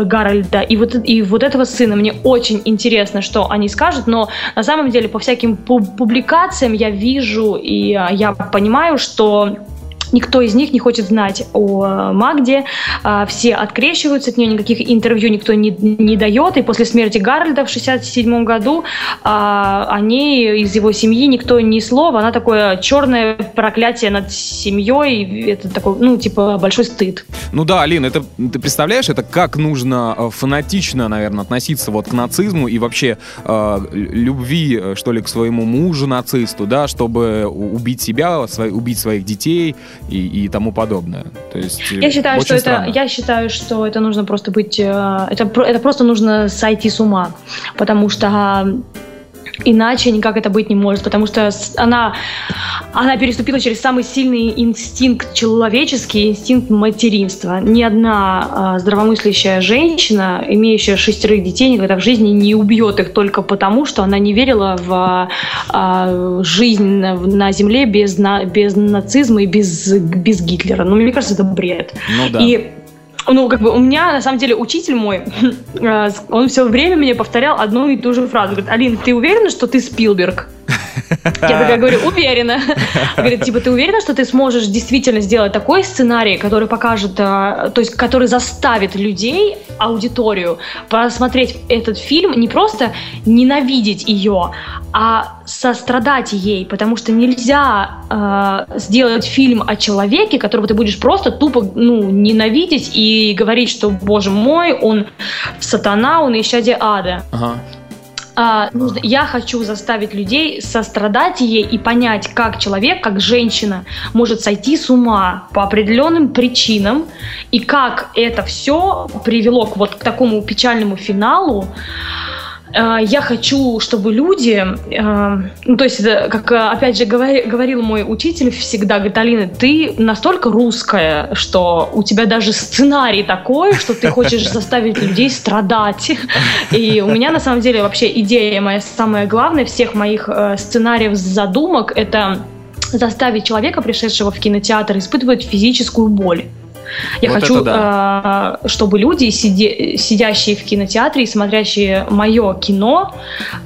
Гарольда и вот, и вот этого сына. Мне очень интересно, что они скажут, но на самом деле по всяким публикациям я вижу и а, я понимаю, что Никто из них не хочет знать о Магде, а, все открещиваются от нее, никаких интервью никто не, не дает, и после смерти Гарольда в 67 году а, о ней из его семьи никто ни слова, она такое черное проклятие над семьей, это такой, ну, типа, большой стыд. Ну да, Алина, это, ты представляешь, это как нужно э, фанатично, наверное, относиться вот к нацизму и вообще э, любви, э, что ли, к своему мужу нацисту, да, чтобы убить себя, свой, убить своих детей, и, и тому подобное. То есть я э, считаю, что это, я считаю, что это нужно просто быть, э, это, это просто нужно сойти с ума, потому что Иначе никак это быть не может, потому что она, она переступила через самый сильный инстинкт человеческий, инстинкт материнства. Ни одна э, здравомыслящая женщина, имеющая шестерых детей, никогда в жизни не убьет их только потому, что она не верила в э, жизнь на, на Земле без, на, без нацизма и без, без Гитлера. Ну, мне кажется, это бред. Ну да. И ну, как бы у меня, на самом деле, учитель мой, э, он все время мне повторял одну и ту же фразу. Говорит, Алин, ты уверена, что ты Спилберг? Я такая говорю, уверена. Говорит, типа, ты уверена, что ты сможешь действительно сделать такой сценарий, который покажет, э, то есть, который заставит людей, аудиторию, посмотреть этот фильм, не просто ненавидеть ее, а сострадать ей, потому что нельзя э, сделать фильм о человеке, которого ты будешь просто тупо ну, ненавидеть и говорить, что, боже мой, он сатана, он исчадие ада. Ага. А, нужно, я хочу заставить людей сострадать ей и понять, как человек, как женщина может сойти с ума по определенным причинам и как это все привело к вот к такому печальному финалу. Э, я хочу, чтобы люди, э, ну то есть, как опять же говори, говорил мой учитель всегда, говорит, Алина, ты настолько русская, что у тебя даже сценарий такой, что ты хочешь заставить людей страдать. И у меня на самом деле вообще идея моя самая главная всех моих э, сценариев задумок это заставить человека, пришедшего в кинотеатр, испытывать физическую боль. Я вот хочу, да. э, чтобы люди, сидящие в кинотеатре и смотрящие мое кино,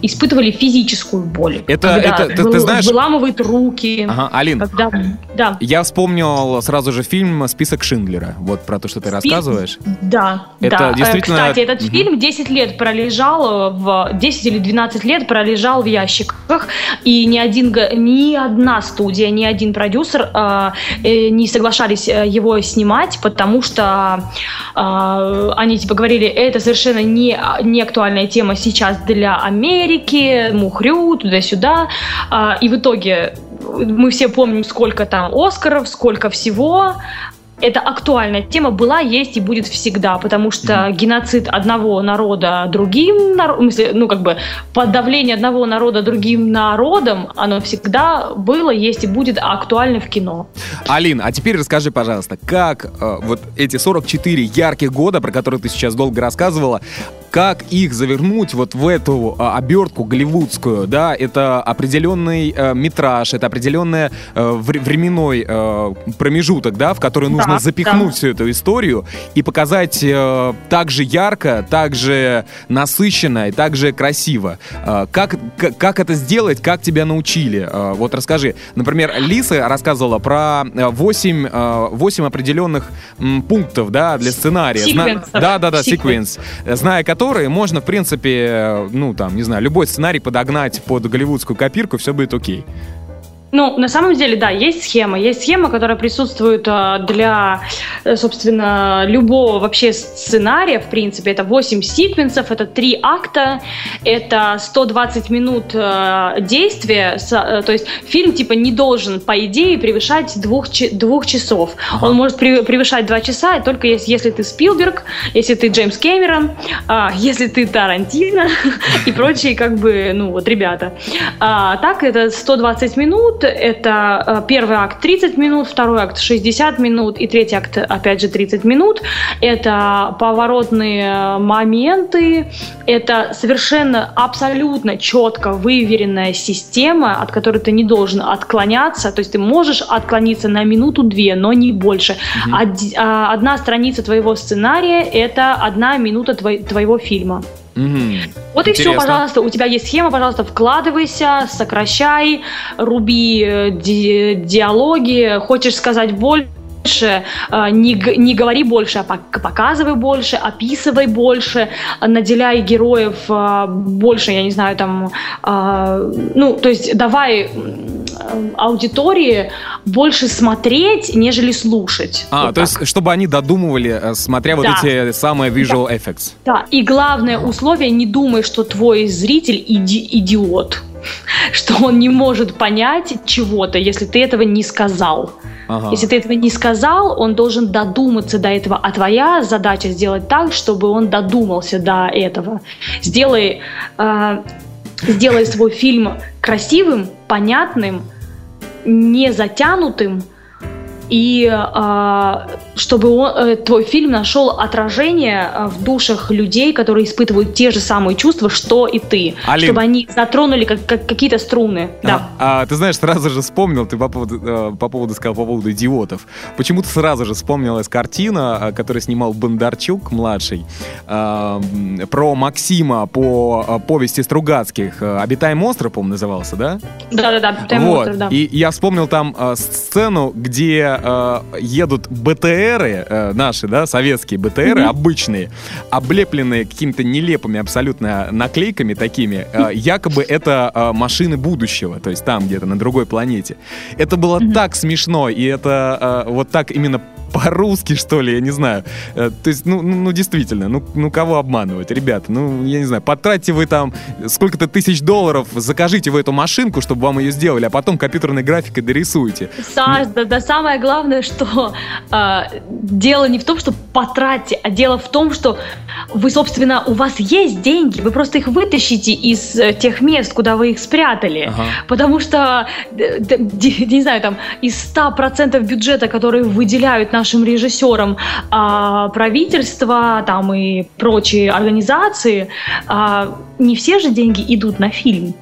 испытывали физическую боль. Это, это ты, ты знаешь... Выламывают руки. Ага, Алин, когда, да. я вспомнил сразу же фильм «Список Шиндлера». Вот про то, что ты Спи... рассказываешь. Да, это да. Действительно... Кстати, этот угу. фильм 10 лет пролежал, в 10 или 12 лет пролежал в ящиках, и ни, один, ни одна студия, ни один продюсер э, э, не соглашались э, его снимать, убрать, потому что э, они типа говорили, это совершенно не, не актуальная тема сейчас для Америки, мухрю, туда-сюда. Э, и в итоге мы все помним, сколько там Оскаров, сколько всего, это актуальная тема была, есть и будет всегда, потому что mm-hmm. геноцид одного народа другим народом, ну как бы подавление одного народа другим народом, оно всегда было, есть и будет актуально в кино. Алин, а теперь расскажи, пожалуйста, как э, вот эти 44 ярких года, про которые ты сейчас долго рассказывала, как их завернуть вот в эту а, обертку голливудскую, да, это определенный э, метраж, это определенный э, временной э, промежуток, да, в который нужно да, запихнуть да. всю эту историю и показать э, так же ярко, так же насыщенно и так же красиво. Э, как, как это сделать, как тебя научили? Э, вот расскажи. Например, Лиса рассказывала про 8, э, 8 определенных м, пунктов, да, для сценария. Зна- да, да, да, секвенс. Зная которые можно, в принципе, ну, там, не знаю, любой сценарий подогнать под голливудскую копирку, все будет окей. Ну, на самом деле, да, есть схема. Есть схема, которая присутствует а, для, э, собственно, любого вообще сценария, в принципе. Это 8 секвенсов, это 3 акта, это 120 минут э, действия. Э, то есть фильм, типа, не должен, по идее, превышать двух, двух часов. Ага. Он может превышать 2 часа, только если, если ты Спилберг, если ты Джеймс Кэмерон, а, если ты Тарантино и прочие, как бы, ну, вот, ребята. А, так, это 120 минут, это э, первый акт 30 минут, второй акт 60 минут и третий акт опять же 30 минут. Это поворотные моменты, это совершенно абсолютно четко выверенная система, от которой ты не должен отклоняться. То есть ты можешь отклониться на минуту-две, но не больше. Угу. Одна страница твоего сценария – это одна минута твоего фильма. Угу. Вот Интересно. и все, пожалуйста, у тебя есть схема, пожалуйста, вкладывайся, сокращай, руби э, ди диалоги, хочешь сказать больше больше, э, не, не говори больше, а показывай больше, описывай больше, наделяй героев э, больше, я не знаю, там, ну, то есть давай аудитории больше смотреть, нежели слушать. А, вот то так. есть, чтобы они додумывали, э, смотря вот да. эти самые visual да. effects. Да, и главное условие, не думай, что твой зритель иди идиот что он не может понять чего-то, если ты этого не сказал. Ага. Если ты этого не сказал, он должен додуматься до этого. А твоя задача сделать так, чтобы он додумался до этого. Сделай, э, сделай свой фильм красивым, понятным, не затянутым, и э, чтобы он, э, твой фильм нашел отражение э, в душах людей, которые испытывают те же самые чувства, что и ты, Алин. чтобы они затронули как, как, какие-то струны. А, да. А, ты знаешь, сразу же вспомнил, ты по поводу, э, по поводу сказал по поводу идиотов. Почему-то сразу же вспомнилась картина, которую снимал Бондарчук младший, про Максима по повести Стругацких. "Обитаем остров", по-моему, назывался, да? Да-да-да, "Обитаем вот. остров", да. И я вспомнил там сцену, где едут БТРы, э, наши, да, советские БТРы, mm-hmm. обычные, облепленные какими-то нелепыми абсолютно наклейками такими, э, якобы это э, машины будущего, то есть там где-то на другой планете. Это было mm-hmm. так смешно, и это э, вот так именно по-русски, что ли, я не знаю. Э, то есть, ну, ну, ну действительно, ну, ну кого обманывать, ребята? Ну, я не знаю, потратьте вы там сколько-то тысяч долларов, закажите вы эту машинку, чтобы вам ее сделали, а потом компьютерной графикой дорисуйте. Саш, да, да самое главное, что э, дело не в том, что потратьте, а дело в том, что вы, собственно, у вас есть деньги, вы просто их вытащите из э, тех мест, куда вы их спрятали. Ага. Потому что, не знаю, там, из 100% бюджета, который выделяют нашим режиссерам а, правительство там, и прочие организации, а, не все же деньги идут на фильм.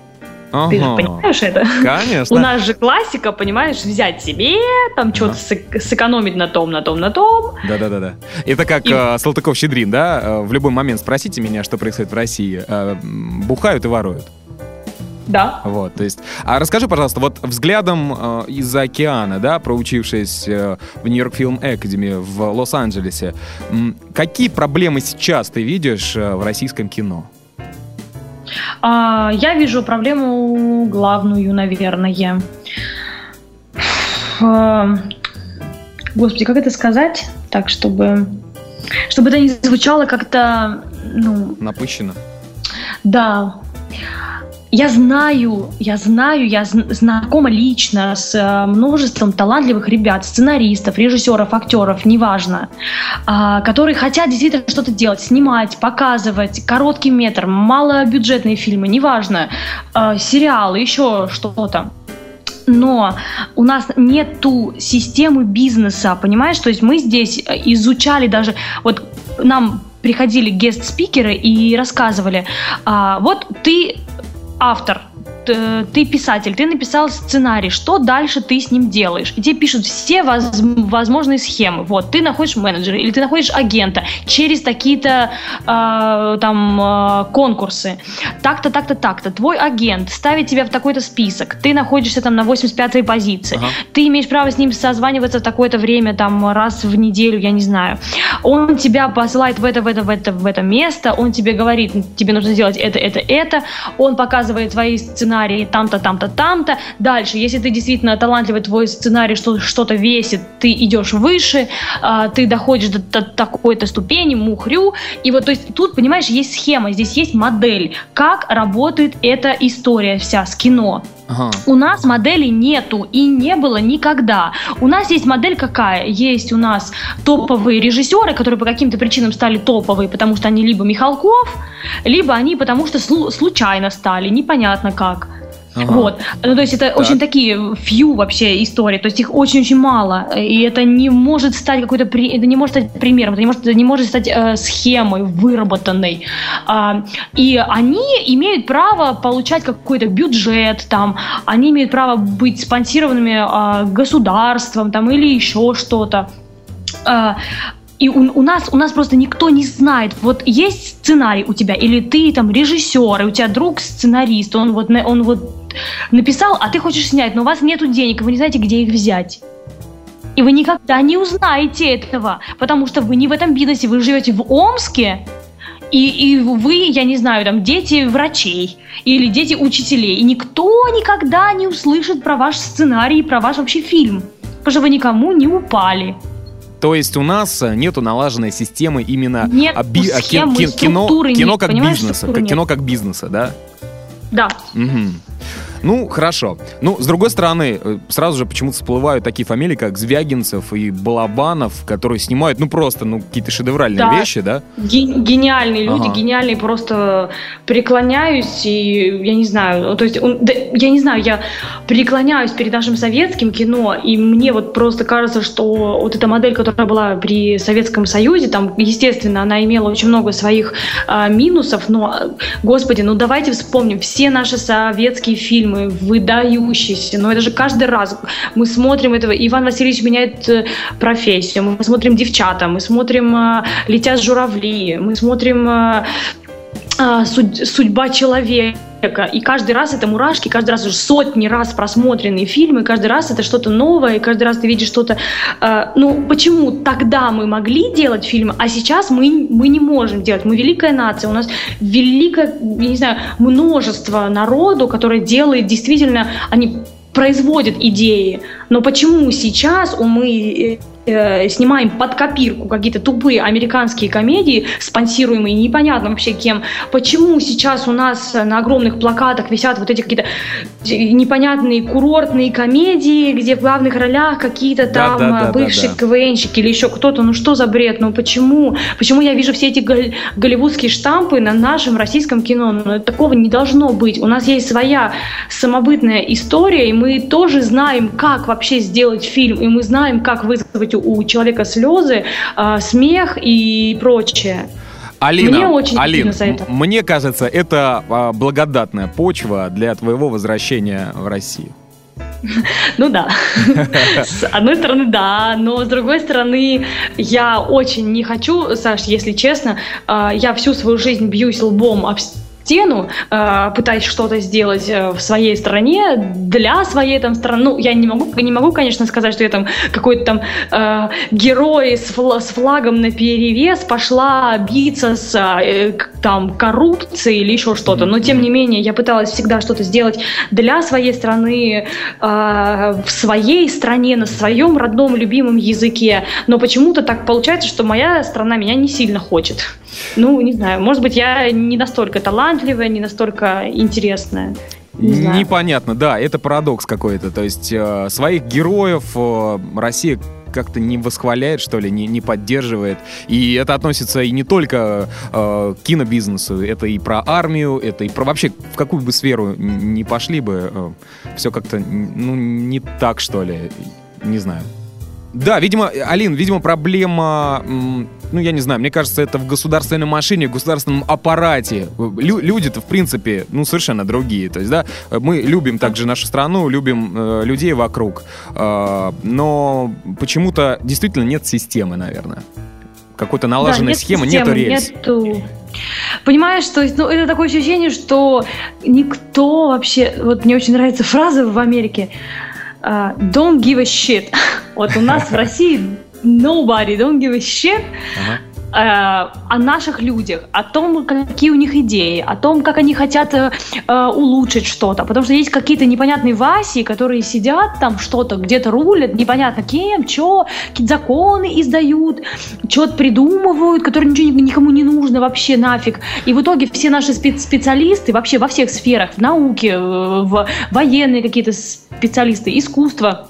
Ага. Ты же понимаешь это? Конечно. У нас же классика, понимаешь, взять себе, там ага. что-то сэкономить на том, на том, на том. Да-да-да. Это как и... э, Салтыков-Щедрин, да? Э, в любой момент спросите меня, что происходит в России. Э, бухают и воруют. Да. Вот, то есть, а расскажи, пожалуйста, вот взглядом э, из-за океана, да, проучившись э, в Нью-Йорк Фильм Академи в Лос-Анджелесе, какие проблемы сейчас ты видишь э, в российском кино? А, я вижу проблему главную, наверное. А, господи, как это сказать? Так, чтобы... Чтобы это не звучало как-то, ну... Напыщенно. Да. Я знаю, я знаю, я знакома лично с э, множеством талантливых ребят, сценаристов, режиссеров, актеров, неважно, а, которые хотят действительно что-то делать, снимать, показывать, короткий метр, малобюджетные фильмы, неважно, а, сериалы, еще что-то но у нас нету системы бизнеса, понимаешь? То есть мы здесь изучали даже, вот нам приходили гест-спикеры и рассказывали, а, вот ты автор, ты писатель, ты написал сценарий, что дальше ты с ним делаешь? И тебе пишут все воз, возможные схемы. Вот, ты находишь менеджера или ты находишь агента через такие-то э, там э, конкурсы. Так-то, так-то, так-то. Твой агент ставит тебя в такой-то список. Ты находишься там на 85-й позиции. Ага. Ты имеешь право с ним созваниваться в такое-то время, там раз в неделю, я не знаю. Он тебя посылает в это, в это, в это, в это место. Он тебе говорит, тебе нужно сделать это, это, это. Он показывает твои сценарии сценарий там-то, там-то, там-то. Дальше, если ты действительно талантливый, твой сценарий что- что-то весит, ты идешь выше, э, ты доходишь до, до такой-то ступени, мухрю. И вот, то есть, тут, понимаешь, есть схема, здесь есть модель, как работает эта история вся с кино. У нас модели нету и не было никогда. У нас есть модель какая? Есть у нас топовые режиссеры, которые по каким-то причинам стали топовые, потому что они либо Михалков, либо они потому что случайно стали, непонятно как. Ага. Вот. Ну, то есть это так. очень такие фью вообще истории, то есть их очень-очень мало, и это не может стать какой-то, это не может стать примером, это не может, это не может стать э, схемой выработанной. А, и они имеют право получать какой-то бюджет, там, они имеют право быть спонсированными э, государством, там, или еще что-то. А, и у, у нас у нас просто никто не знает. Вот есть сценарий у тебя, или ты там режиссер, и у тебя друг сценарист, он вот он вот написал, а ты хочешь снять, но у вас нету денег, и вы не знаете, где их взять. И вы никогда не узнаете этого, потому что вы не в этом бизнесе, вы живете в Омске, и, и вы, я не знаю, там, дети врачей или дети учителей, и никто никогда не услышит про ваш сценарий, про ваш вообще фильм, потому что вы никому не упали. То есть у нас э, нету налаженной системы именно нет оби- схемы, кино, кино как бизнеса, кино как бизнеса, да? Да. Угу. Ну, хорошо. Ну, с другой стороны, э, сразу же почему-то всплывают такие фамилии, как Звягинцев и Балабанов, которые снимают, ну, просто, ну, какие-то шедевральные да. вещи, да? Ген- гениальные люди, ага. гениальные, просто преклоняюсь, и я не знаю, то есть, он, да, я не знаю, я преклоняюсь перед нашим советским кино, и мне вот просто кажется, что вот эта модель, которая была при Советском Союзе, там, естественно, она имела очень много своих а, минусов, но, господи, ну давайте вспомним, все наши советские фильмы, фильмы выдающиеся, но это же каждый раз. Мы смотрим этого, Иван Васильевич меняет э, профессию, мы смотрим «Девчата», мы смотрим э, «Летят журавли», мы смотрим э, «Судьба человека», и каждый раз это мурашки, каждый раз уже сотни раз просмотренные фильмы, каждый раз это что-то новое, и каждый раз ты видишь что-то... Э, ну, почему тогда мы могли делать фильмы, а сейчас мы, мы не можем делать? Мы великая нация, у нас великое, я не знаю, множество народу, которое делает действительно... Они производят идеи, но почему сейчас мы э, снимаем под копирку какие-то тупые американские комедии, спонсируемые непонятно вообще кем. Почему сейчас у нас на огромных плакатах висят вот эти какие-то непонятные курортные комедии, где в главных ролях какие-то там Да, да, да, бывшие да, да. КВНщики или еще кто-то. Ну что за бред? Ну почему? Почему я вижу все эти гол- голливудские штампы на нашем российском кино? Ну такого не должно быть. У нас есть своя самобытная история, и мы тоже знаем, как вообще сделать фильм, и мы знаем, как вызвать у, у человека слезы, а, смех и прочее. Алина, Мне очень Алин, за это. мне кажется, это а, благодатная почва для твоего возвращения в Россию. Ну да. С одной стороны, да, но с другой стороны, я очень не хочу, Саш, если честно, а, я всю свою жизнь бьюсь лбом об стену, а, пытаясь что-то сделать э, в своей стране, для своей там страны. Ну, я не могу, не могу, конечно, сказать, что я там какой-то там э, герой с, фла- с флагом на перевес пошла биться с э, там коррупцией или еще что-то. Но тем не менее, я пыталась всегда что-то сделать для своей страны, э, в своей стране, на своем родном любимом языке. Но почему-то так получается, что моя страна меня не сильно хочет. Ну, не знаю, может быть, я не настолько талантливая, не настолько интересная. Не знаю. Непонятно, да, это парадокс какой-то. То есть э, своих героев э, Россия как-то не восхваляет, что ли, не, не поддерживает. И это относится и не только э, к кинобизнесу, это и про армию, это и про вообще в какую бы сферу не пошли бы, все как-то ну, не так, что ли, не знаю. Да, видимо, Алин, видимо, проблема, ну, я не знаю, мне кажется, это в государственной машине, в государственном аппарате. Лю- люди-то, в принципе, ну, совершенно другие. То есть, да, мы любим также нашу страну, любим э, людей вокруг, э, но почему-то действительно нет системы, наверное. Какой-то налаженной Да, нет схемы, системы, нету рельс. нету. Понимаешь, то есть, ну, это такое ощущение, что никто вообще... Вот мне очень нравится фраза в Америке а, «Don't give a shit». Вот у нас в России nobody don't give a shit Ага. Э, о наших людях, о том, какие у них идеи, о том, как они хотят э, э, улучшить что-то. Потому что есть какие-то непонятные Васи, которые сидят там что-то, где-то рулят, непонятно кем, что, какие-то законы издают, что-то придумывают, которые ничего ни- никому не нужно вообще нафиг. И в итоге все наши спе- специалисты вообще во всех сферах, в науке, э, в военные какие-то специалисты, искусство,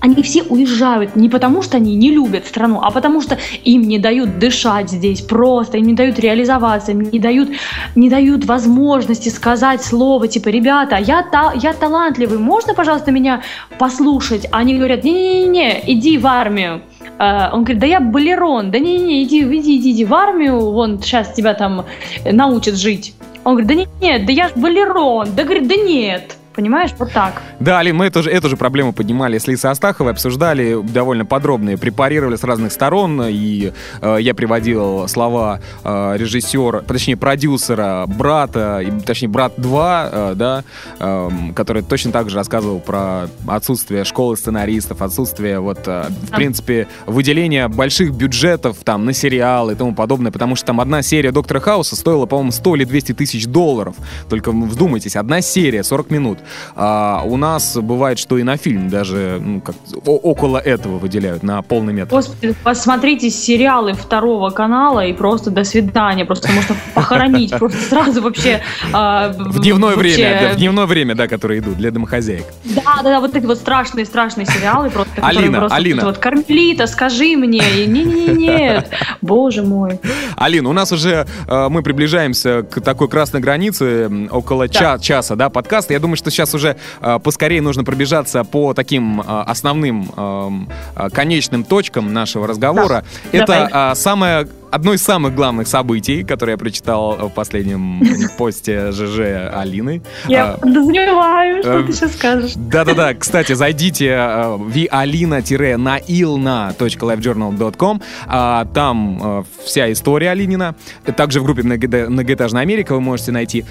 они все уезжают не потому, что они не любят страну, а потому что им не дают дышать здесь просто, им не дают реализоваться, им не дают, не дают возможности сказать слово типа «Ребята, я, та, я талантливый, можно, пожалуйста, меня послушать?» Они говорят «Не-не-не, иди в армию». А, Он говорит, да я балерон, да не-не-не, иди, иди, иди, иди в армию, вон сейчас тебя там научат жить. Он говорит, да нет, да я ж балерон, да говорит, да нет. Понимаешь, вот так. Да, Алин, мы эту же, эту же проблему поднимали с Лисой Астаховой, обсуждали довольно подробно, препарировали с разных сторон, и э, я приводил слова э, режиссера, точнее, продюсера, брата, и, точнее, брат 2, э, да, эм, который точно так же рассказывал про отсутствие школы сценаристов, отсутствие, вот, э, в Да. принципе, выделения больших бюджетов там на сериалы и тому подобное, потому что там одна серия Доктора Хауса стоила, по-моему, 100 или 200 тысяч долларов. Только вдумайтесь, одна серия, 40 минут. А у нас бывает, что и на фильм даже ну, как, около этого выделяют на полный метр. Господи, посмотрите сериалы второго канала и просто до свидания. Просто можно похоронить просто сразу вообще. а, В дневное время, да, в дневное время, да, которые идут для домохозяек. Да, да, да, вот эти вот страшные, страшные сериалы просто. Алина, Алина. Вот, Кармелита, скажи мне. Не-не-не, боже мой. Алин, у нас уже э, мы приближаемся к такой красной границе, около ча- часа, да, подкаста. Я думаю, что сейчас уже э, поскорее нужно пробежаться по таким э, основным эм, э, конечным точкам нашего разговора. Да. Это Давай. э, самое одно из самых главных событий, которое я прочитал в последнем посте ЖЖ Алины. Я А, подозреваю, что э, ты сейчас скажешь. Да-да-да, кстати, зайдите э, в vialina-nailna.lifejournal.com а, Там э, вся история Алинина. Также в группе «Многоэта- «Многоэтажная Америка» вы можете найти.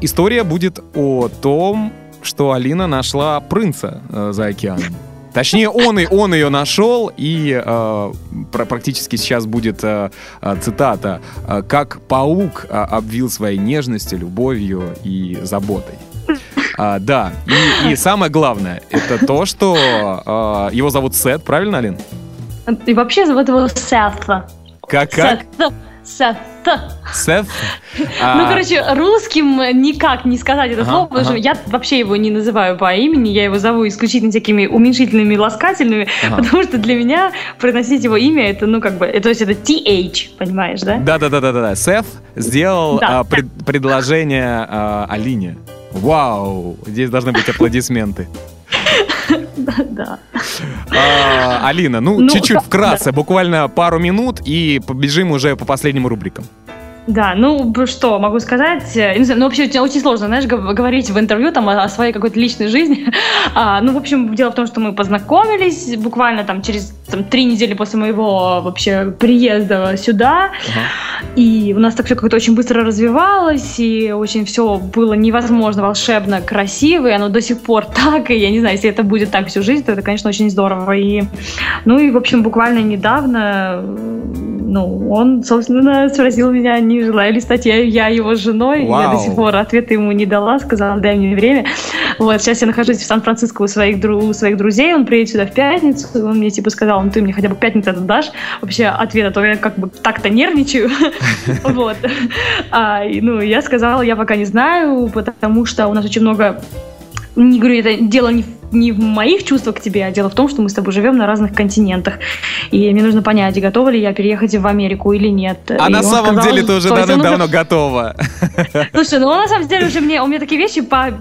История будет о том, что Алина нашла принца э, за океаном. Точнее, он, и, он ее нашел, и э, пр- практически сейчас будет э, э, цитата «Как паук э, обвил своей нежностью, любовью и заботой». А, да, и, и самое главное, это то, что а, его зовут Сет, правильно, Алин? И вообще зовут его Сeth. Как, как? Сeth. Сет? Ну, А, короче, русским никак не сказать это слово, потому что я вообще его не называю по имени, я его зову исключительно такими уменьшительными, ласкательными, потому что для меня произносить его имя, это, ну, как бы, это, то есть это TH, понимаешь, да? Да-да-да-да-да. Сет сделал Да, а, пред- предложение а, Алине. Вау! Здесь должны быть аплодисменты. Да. А, Алина, ну, Ну, чуть-чуть да, вкратце, буквально пару минут, и побежим уже по последним рубрикам. Да, ну что могу сказать? Э, ну вообще очень- очень сложно, знаешь, гов- говорить в интервью там о, о своей какой-то личной жизни. А, ну, в общем, дело в том, что мы познакомились буквально там через там, три недели после моего вообще приезда сюда. И у нас так все как-то очень быстро развивалось, и очень все было невозможно волшебно, красиво, и оно до сих пор так, и я не знаю, если это будет так всю жизнь, то это, конечно, очень здорово. И, ну и, в общем, буквально недавно, ну, он, собственно, спросил меня, не желаю ли стать я, я его женой. Я Вау. до сих пор ответа ему не дала, сказала, дай мне время. Вот, сейчас я нахожусь в Сан-Франциско у своих, у своих друзей, он приедет сюда в пятницу, он мне типа сказал, ну ты мне хотя бы пятницу дашь вообще ответ, а то я как бы так-то нервничаю. Вот. А, Ну, я сказала, я пока не знаю, потому что у нас очень много не говорю, это дело не в, не в моих чувствах к тебе, а дело в том, что мы с тобой живем на разных континентах. И мне нужно понять, готова ли я переехать в Америку или нет. А И на самом сказал, деле ты уже есть он давно готова. Слушай, ну он на самом деле уже мне, у меня такие вещи, по-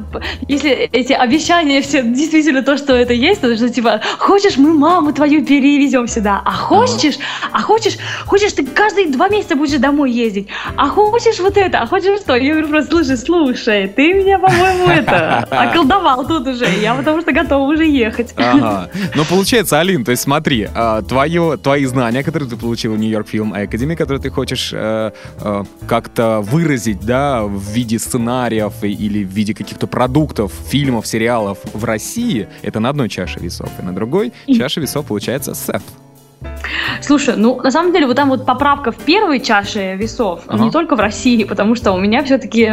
если эти обещания все действительно то, что это есть, то что типа, хочешь, мы маму твою перевезем сюда, а хочешь, а хочешь, хочешь, ты каждые два месяца будешь домой ездить, а хочешь вот это, а хочешь что? Я говорю просто, слушай, слушай, ты меня, по-моему, это, околдовал тут уже, я потому что готова уже ехать. Ага. Ну, получается, Алин, то есть смотри, а, твое, твои знания, которые ты получил в Нью-Йорк Фильм Академии, которые ты хочешь э, э, как-то выразить, да, в виде сценариев или в виде каких-то продуктов, фильмов, сериалов в России, это на одной чаше весов, и на другой чаше весов получается Сет. Слушай, ну на самом деле вот там вот поправка в первой чаше весов, Ага. не только в России, потому что у меня все-таки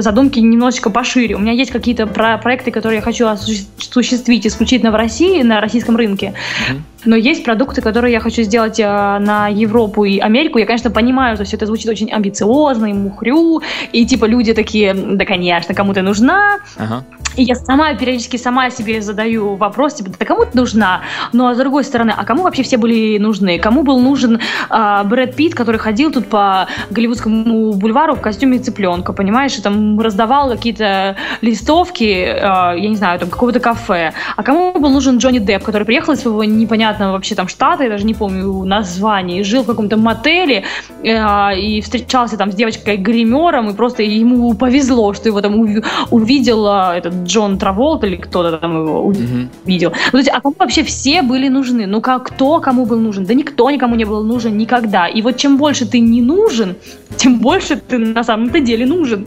задумки немножечко пошире. У меня есть какие-то про- проекты, которые я хочу осуществ- осуществить исключительно в России, на российском рынке. Мгм. Но есть продукты, которые я хочу сделать э, на Европу и Америку. Я, конечно, понимаю, что все это звучит очень амбициозно и мухрю, и типа люди такие, да, конечно, кому ты нужна, Ага. и я сама периодически сама себе задаю вопрос, типа, да кому ты нужна? Ну, а с другой стороны, а кому вообще все были нужны? Кому был нужен а, Брэд Питт, который ходил тут по Голливудскому бульвару в костюме цыпленка, понимаешь, и там раздавал какие-то листовки, а, я не знаю, там, какого-то кафе. А кому был нужен Джонни Депп, который приехал из своего непонятного вообще там штата, я даже не помню название, и жил в каком-то мотеле, а, и встречался там с девочкой-гримером, и просто ему повезло, что его там уви- увидел этот Джон Траволт или кто-то там его уви- Мгм. видел. Ну, то есть, а кому вообще все были нужны? Ну, как, кто кому был нужен? Да никто никому не был нужен никогда. И вот чем больше ты не нужен, тем больше ты на самом-то деле нужен.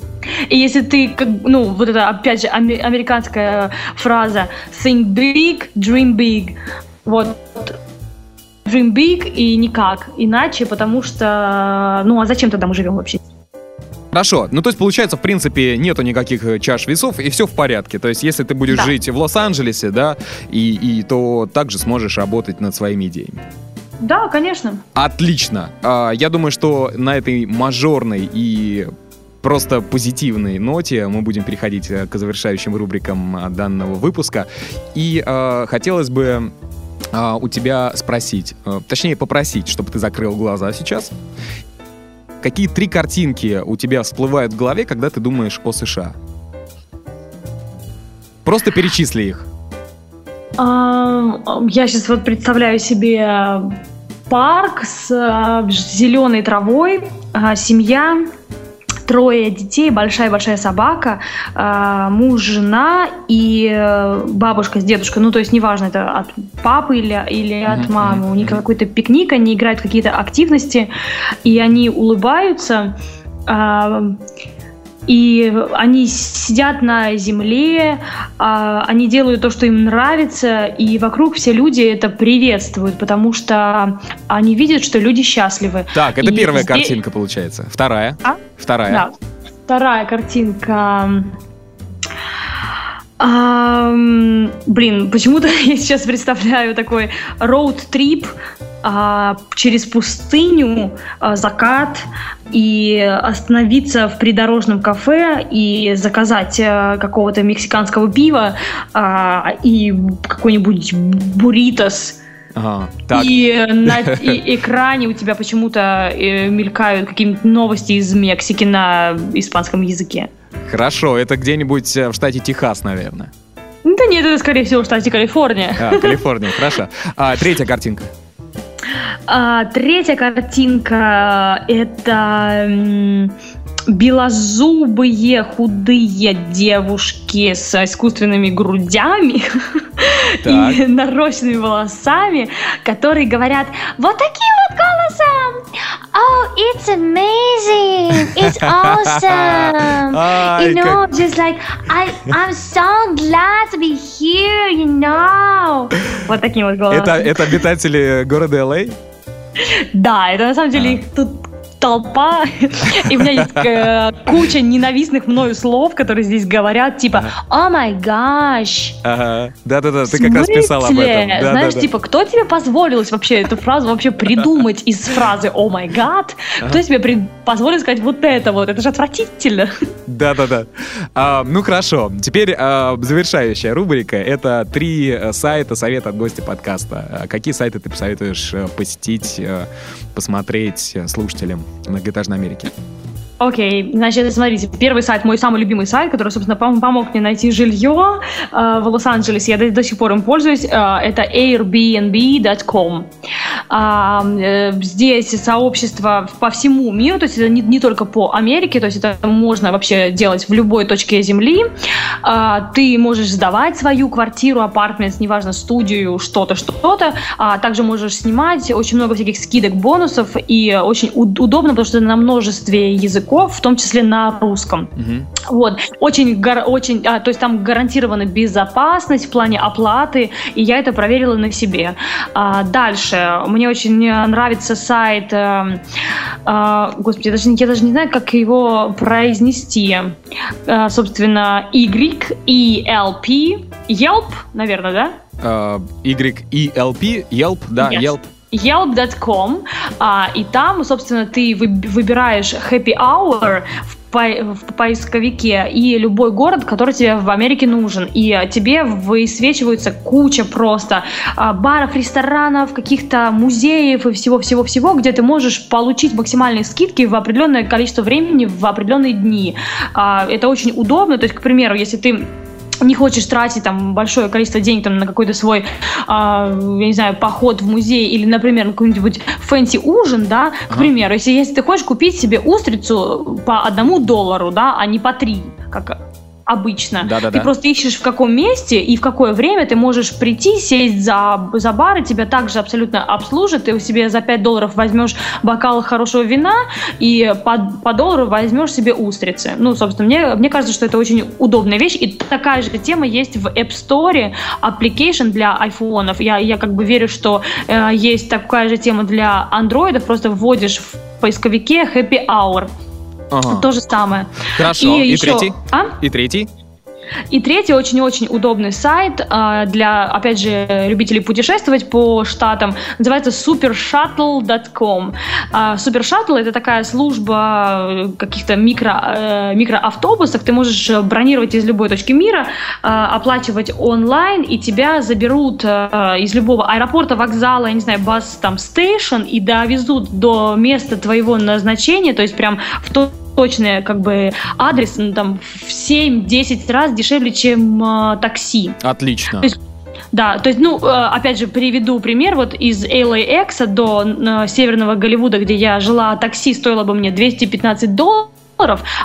И если ты, как, ну, вот это, опять же, аме- американская фраза «think big, dream big», вот, dream big и никак иначе, потому что, ну, а зачем тогда мы живем вообще? Хорошо, ну то есть получается, в принципе, нету никаких э, чаш весов, и все в порядке. То есть если ты будешь Да. жить в Лос-Анджелесе, да, и, и то также сможешь работать над своими идеями. Да, конечно. Отлично. А, Я думаю, что на этой мажорной и просто позитивной ноте мы будем переходить э, к завершающим рубрикам а, данного выпуска. И э, хотелось бы а, у тебя спросить, э, точнее попросить, чтобы ты закрыл глаза сейчас. Какие три картинки у тебя всплывают в голове, когда ты думаешь о США? Просто перечисли их. А, Я сейчас вот представляю себе парк с зеленой травой, а, семья, трое детей, большая-большая собака, а, муж, жена и э, бабушка с дедушкой. Ну, то есть, неважно, это от папы или, или от мамы. У них какой-то пикник, они играют какие-то активности, и они улыбаются. а, и они сидят на земле, а, они делают то, что им нравится, и вокруг все люди это приветствуют, потому что они видят, что люди счастливы. Так, это И первая здесь- картинка получается. Вторая. А? Вторая. Да. Вторая картинка. Ам, блин, почему-то я сейчас представляю такой роуд-трип а, через пустыню, а, закат и остановиться в придорожном кафе и заказать а, какого-то мексиканского пива а, и какой-нибудь бурритос. Ага, так. И на и- экране у тебя почему-то э, мелькают какие-нибудь новости из Мексики на испанском языке. Хорошо, это где-нибудь э, в штате Техас, наверное. Да нет, это скорее всего в штате Калифорния. А, Калифорния, хорошо. А, третья картинка. А, третья картинка — это м, белозубые худые девушки с искусственными грудями Так. и нарощенными волосами, которые говорят вот таким вот голосом «Oh, it's amazing! It's awesome!» Ай, You know, как- just like I, I'm so glad to be here, you know. Вот таким вот голосом. Это, это обитатели города Л.А.? Да, это на самом деле их тут толпа, и у меня есть э, куча ненавистных мною слов, которые здесь говорят, типа «О май гаш!» Ага. Да-да-да, ты как раз писал об этом. Да, Знаешь, да, да. типа, кто тебе позволил вообще эту фразу вообще придумать из фразы «О май гад»? Кто тебе при- позволил сказать вот это вот? Это же отвратительно. Да-да-да. А, ну хорошо. Теперь а, завершающая рубрика. Это три э, сайта совета от гостя подкаста. А Какие сайты ты посоветуешь э, посетить, посмотреть слушателям многоэтажной Америки? Окей, значит, смотрите, первый сайт, мой самый любимый сайт, который, собственно, пом- помог мне найти жилье э, в Лос-Анджелесе, я до, до сих пор им пользуюсь, э, это airbnb.com. А, э, здесь сообщество по всему миру, то есть это не, не только по Америке, то есть это можно вообще делать в любой точке Земли. А, ты можешь сдавать свою квартиру, апартмент, неважно, студию, что-то, что-то. А также можешь снимать очень много всяких скидок, бонусов, и очень уд- удобно, потому что на множестве языков, в том числе на русском. Мгм. Вот, очень, гар- очень, а, то есть там гарантирована безопасность в плане оплаты, и я это проверила на себе. А, дальше, мне очень э, нравится сайт, э, а, господи, я даже, я даже не знаю, как его произнести. А, собственно, Y, E, L, P, Yelp, наверное, да? А, Y-E-L-P, Yelp, да, Yes. Yelp. Yelp.com, а, и там, собственно, ты вы- выбираешь happy hour в, в поисковике и любой город, который тебе в Америке нужен, и а, тебе высвечивается куча просто а, баров, ресторанов, каких-то музеев и всего-всего-всего, где ты можешь получить максимальные скидки в определенное количество времени в определенные дни. А, это очень удобно, то есть, к примеру, если ты не хочешь тратить там большое количество денег там, на какой-то свой, а, я не знаю, поход в музей или, например, на какой-нибудь fancy ужин, да, к Ага. примеру, если, если ты хочешь купить себе устрицу по одному доллару, да, а не по три, как обычно. Да-да-да. Ты просто ищешь в каком месте и в какое время ты можешь прийти, сесть за, за бар, и тебя также абсолютно обслужат. Ты у себе за 5 долларов возьмешь бокал хорошего вина и по, по доллару возьмешь себе устрицы. Ну, собственно, мне, мне кажется, что это очень удобная вещь. И такая же тема есть в App Store, application для айфонов. Я, я как бы верю, что э, есть такая же тема для андроидов. Просто вводишь в поисковике Happy Hour. Ага. То же самое. Хорошо. И, еще- третий? А? И третий? И третий очень-очень удобный сайт а, для, опять же, любителей путешествовать по штатам. Называется supershuttle.com. А, Super Shuttle это такая служба э, каких-то микро, э, микроавтобусов. Ты можешь э, бронировать из любой точки мира, а, оплачивать онлайн, и тебя заберут из любого аэропорта, вокзала, я не знаю, бас там стейшн, и довезут до места твоего назначения, то есть прям в то точный как бы адрес ну, там в 7-10 раз дешевле, чем э, такси. Отлично. То есть Да, то есть, ну, э, опять же, приведу пример. Вот из LAX до Северного Голливуда, где я жила, такси стоило бы мне 215 долларов,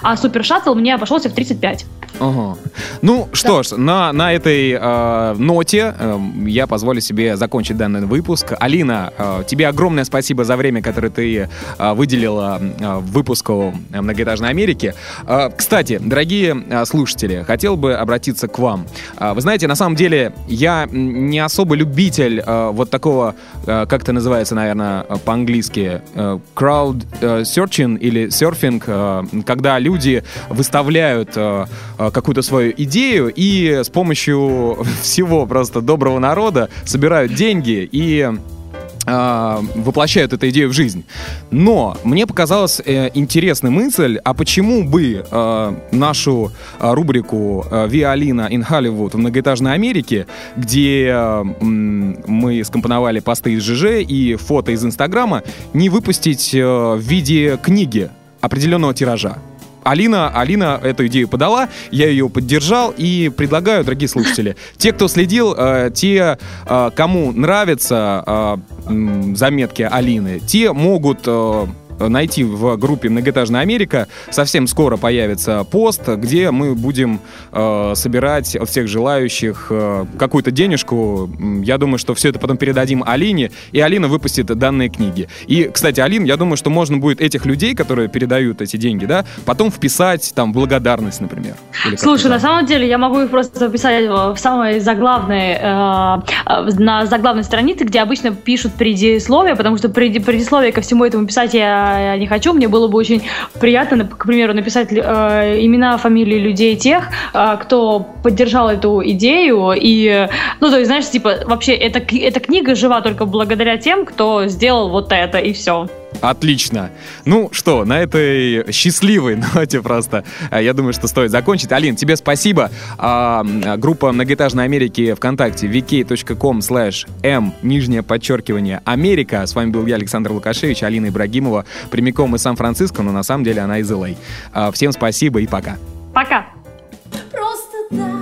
а супер шаттл мне обошелся в 35. Ага. Ну что ж, на, на этой э, ноте э, я позволю себе закончить данный выпуск. Алина, э, тебе огромное спасибо за время, которое ты э, выделила э, выпуску «Многоэтажной Америки». Э, кстати, дорогие э, слушатели, хотел бы обратиться к вам. Э, вы знаете, на самом деле, я не особо любитель э, вот такого, э, как это называется, наверное, э, по-английски, э, crowd э, searching или серфинг, э, когда люди выставляют э, э, какую-то свою идею и с помощью всего просто доброго народа собирают деньги и э, воплощают эту идею в жизнь. Но мне показалась э, интересная мысль, а почему бы э, нашу э, рубрику «Виолина in Hollywood» в многоэтажной Америке, где э, мы скомпоновали посты из ЖЖ и фото из Инстаграма, не выпустить э, в виде книги определенного тиража? Алина, Алина эту идею подала, я ее поддержал и предлагаю, дорогие слушатели, те, кто следил, э, те, э, кому нравятся э, заметки Алины, те могут э, найти в группе «Многоэтажная Америка». Совсем скоро появится пост, где мы будем э, собирать от всех желающих э, какую-то денежку. Я думаю, что все это потом передадим Алине, и Алина выпустит данные книги. И, кстати, Алин, я думаю, что можно будет этих людей, которые передают эти деньги, да, потом вписать там благодарность, например. Слушай, на самом деле я могу их просто записать в самой заглавной, э, на заглавной странице, где обычно пишут предисловие, потому что предисловие ко всему этому писать я я не хочу. Мне было бы очень приятно, к примеру, написать э, имена, фамилии людей тех, э, кто поддержал эту идею. И, ну, то есть, знаешь, типа, вообще, эта, эта книга жива только благодаря тем, кто сделал вот это, и все. Отлично. Ну что, на этой счастливой ноте просто, а, я думаю, что стоит закончить. Алин, тебе спасибо. А, группа Многоэтажной Америки ВКонтакте vk.com slash m, нижнее подчеркивание, Америка. С вами был я, Александр Лукашевич, Алина Ибрагимова, прямиком из Сан-Франциско, но на самом деле она из LA. А. а, всем спасибо и пока. Пока. Просто так,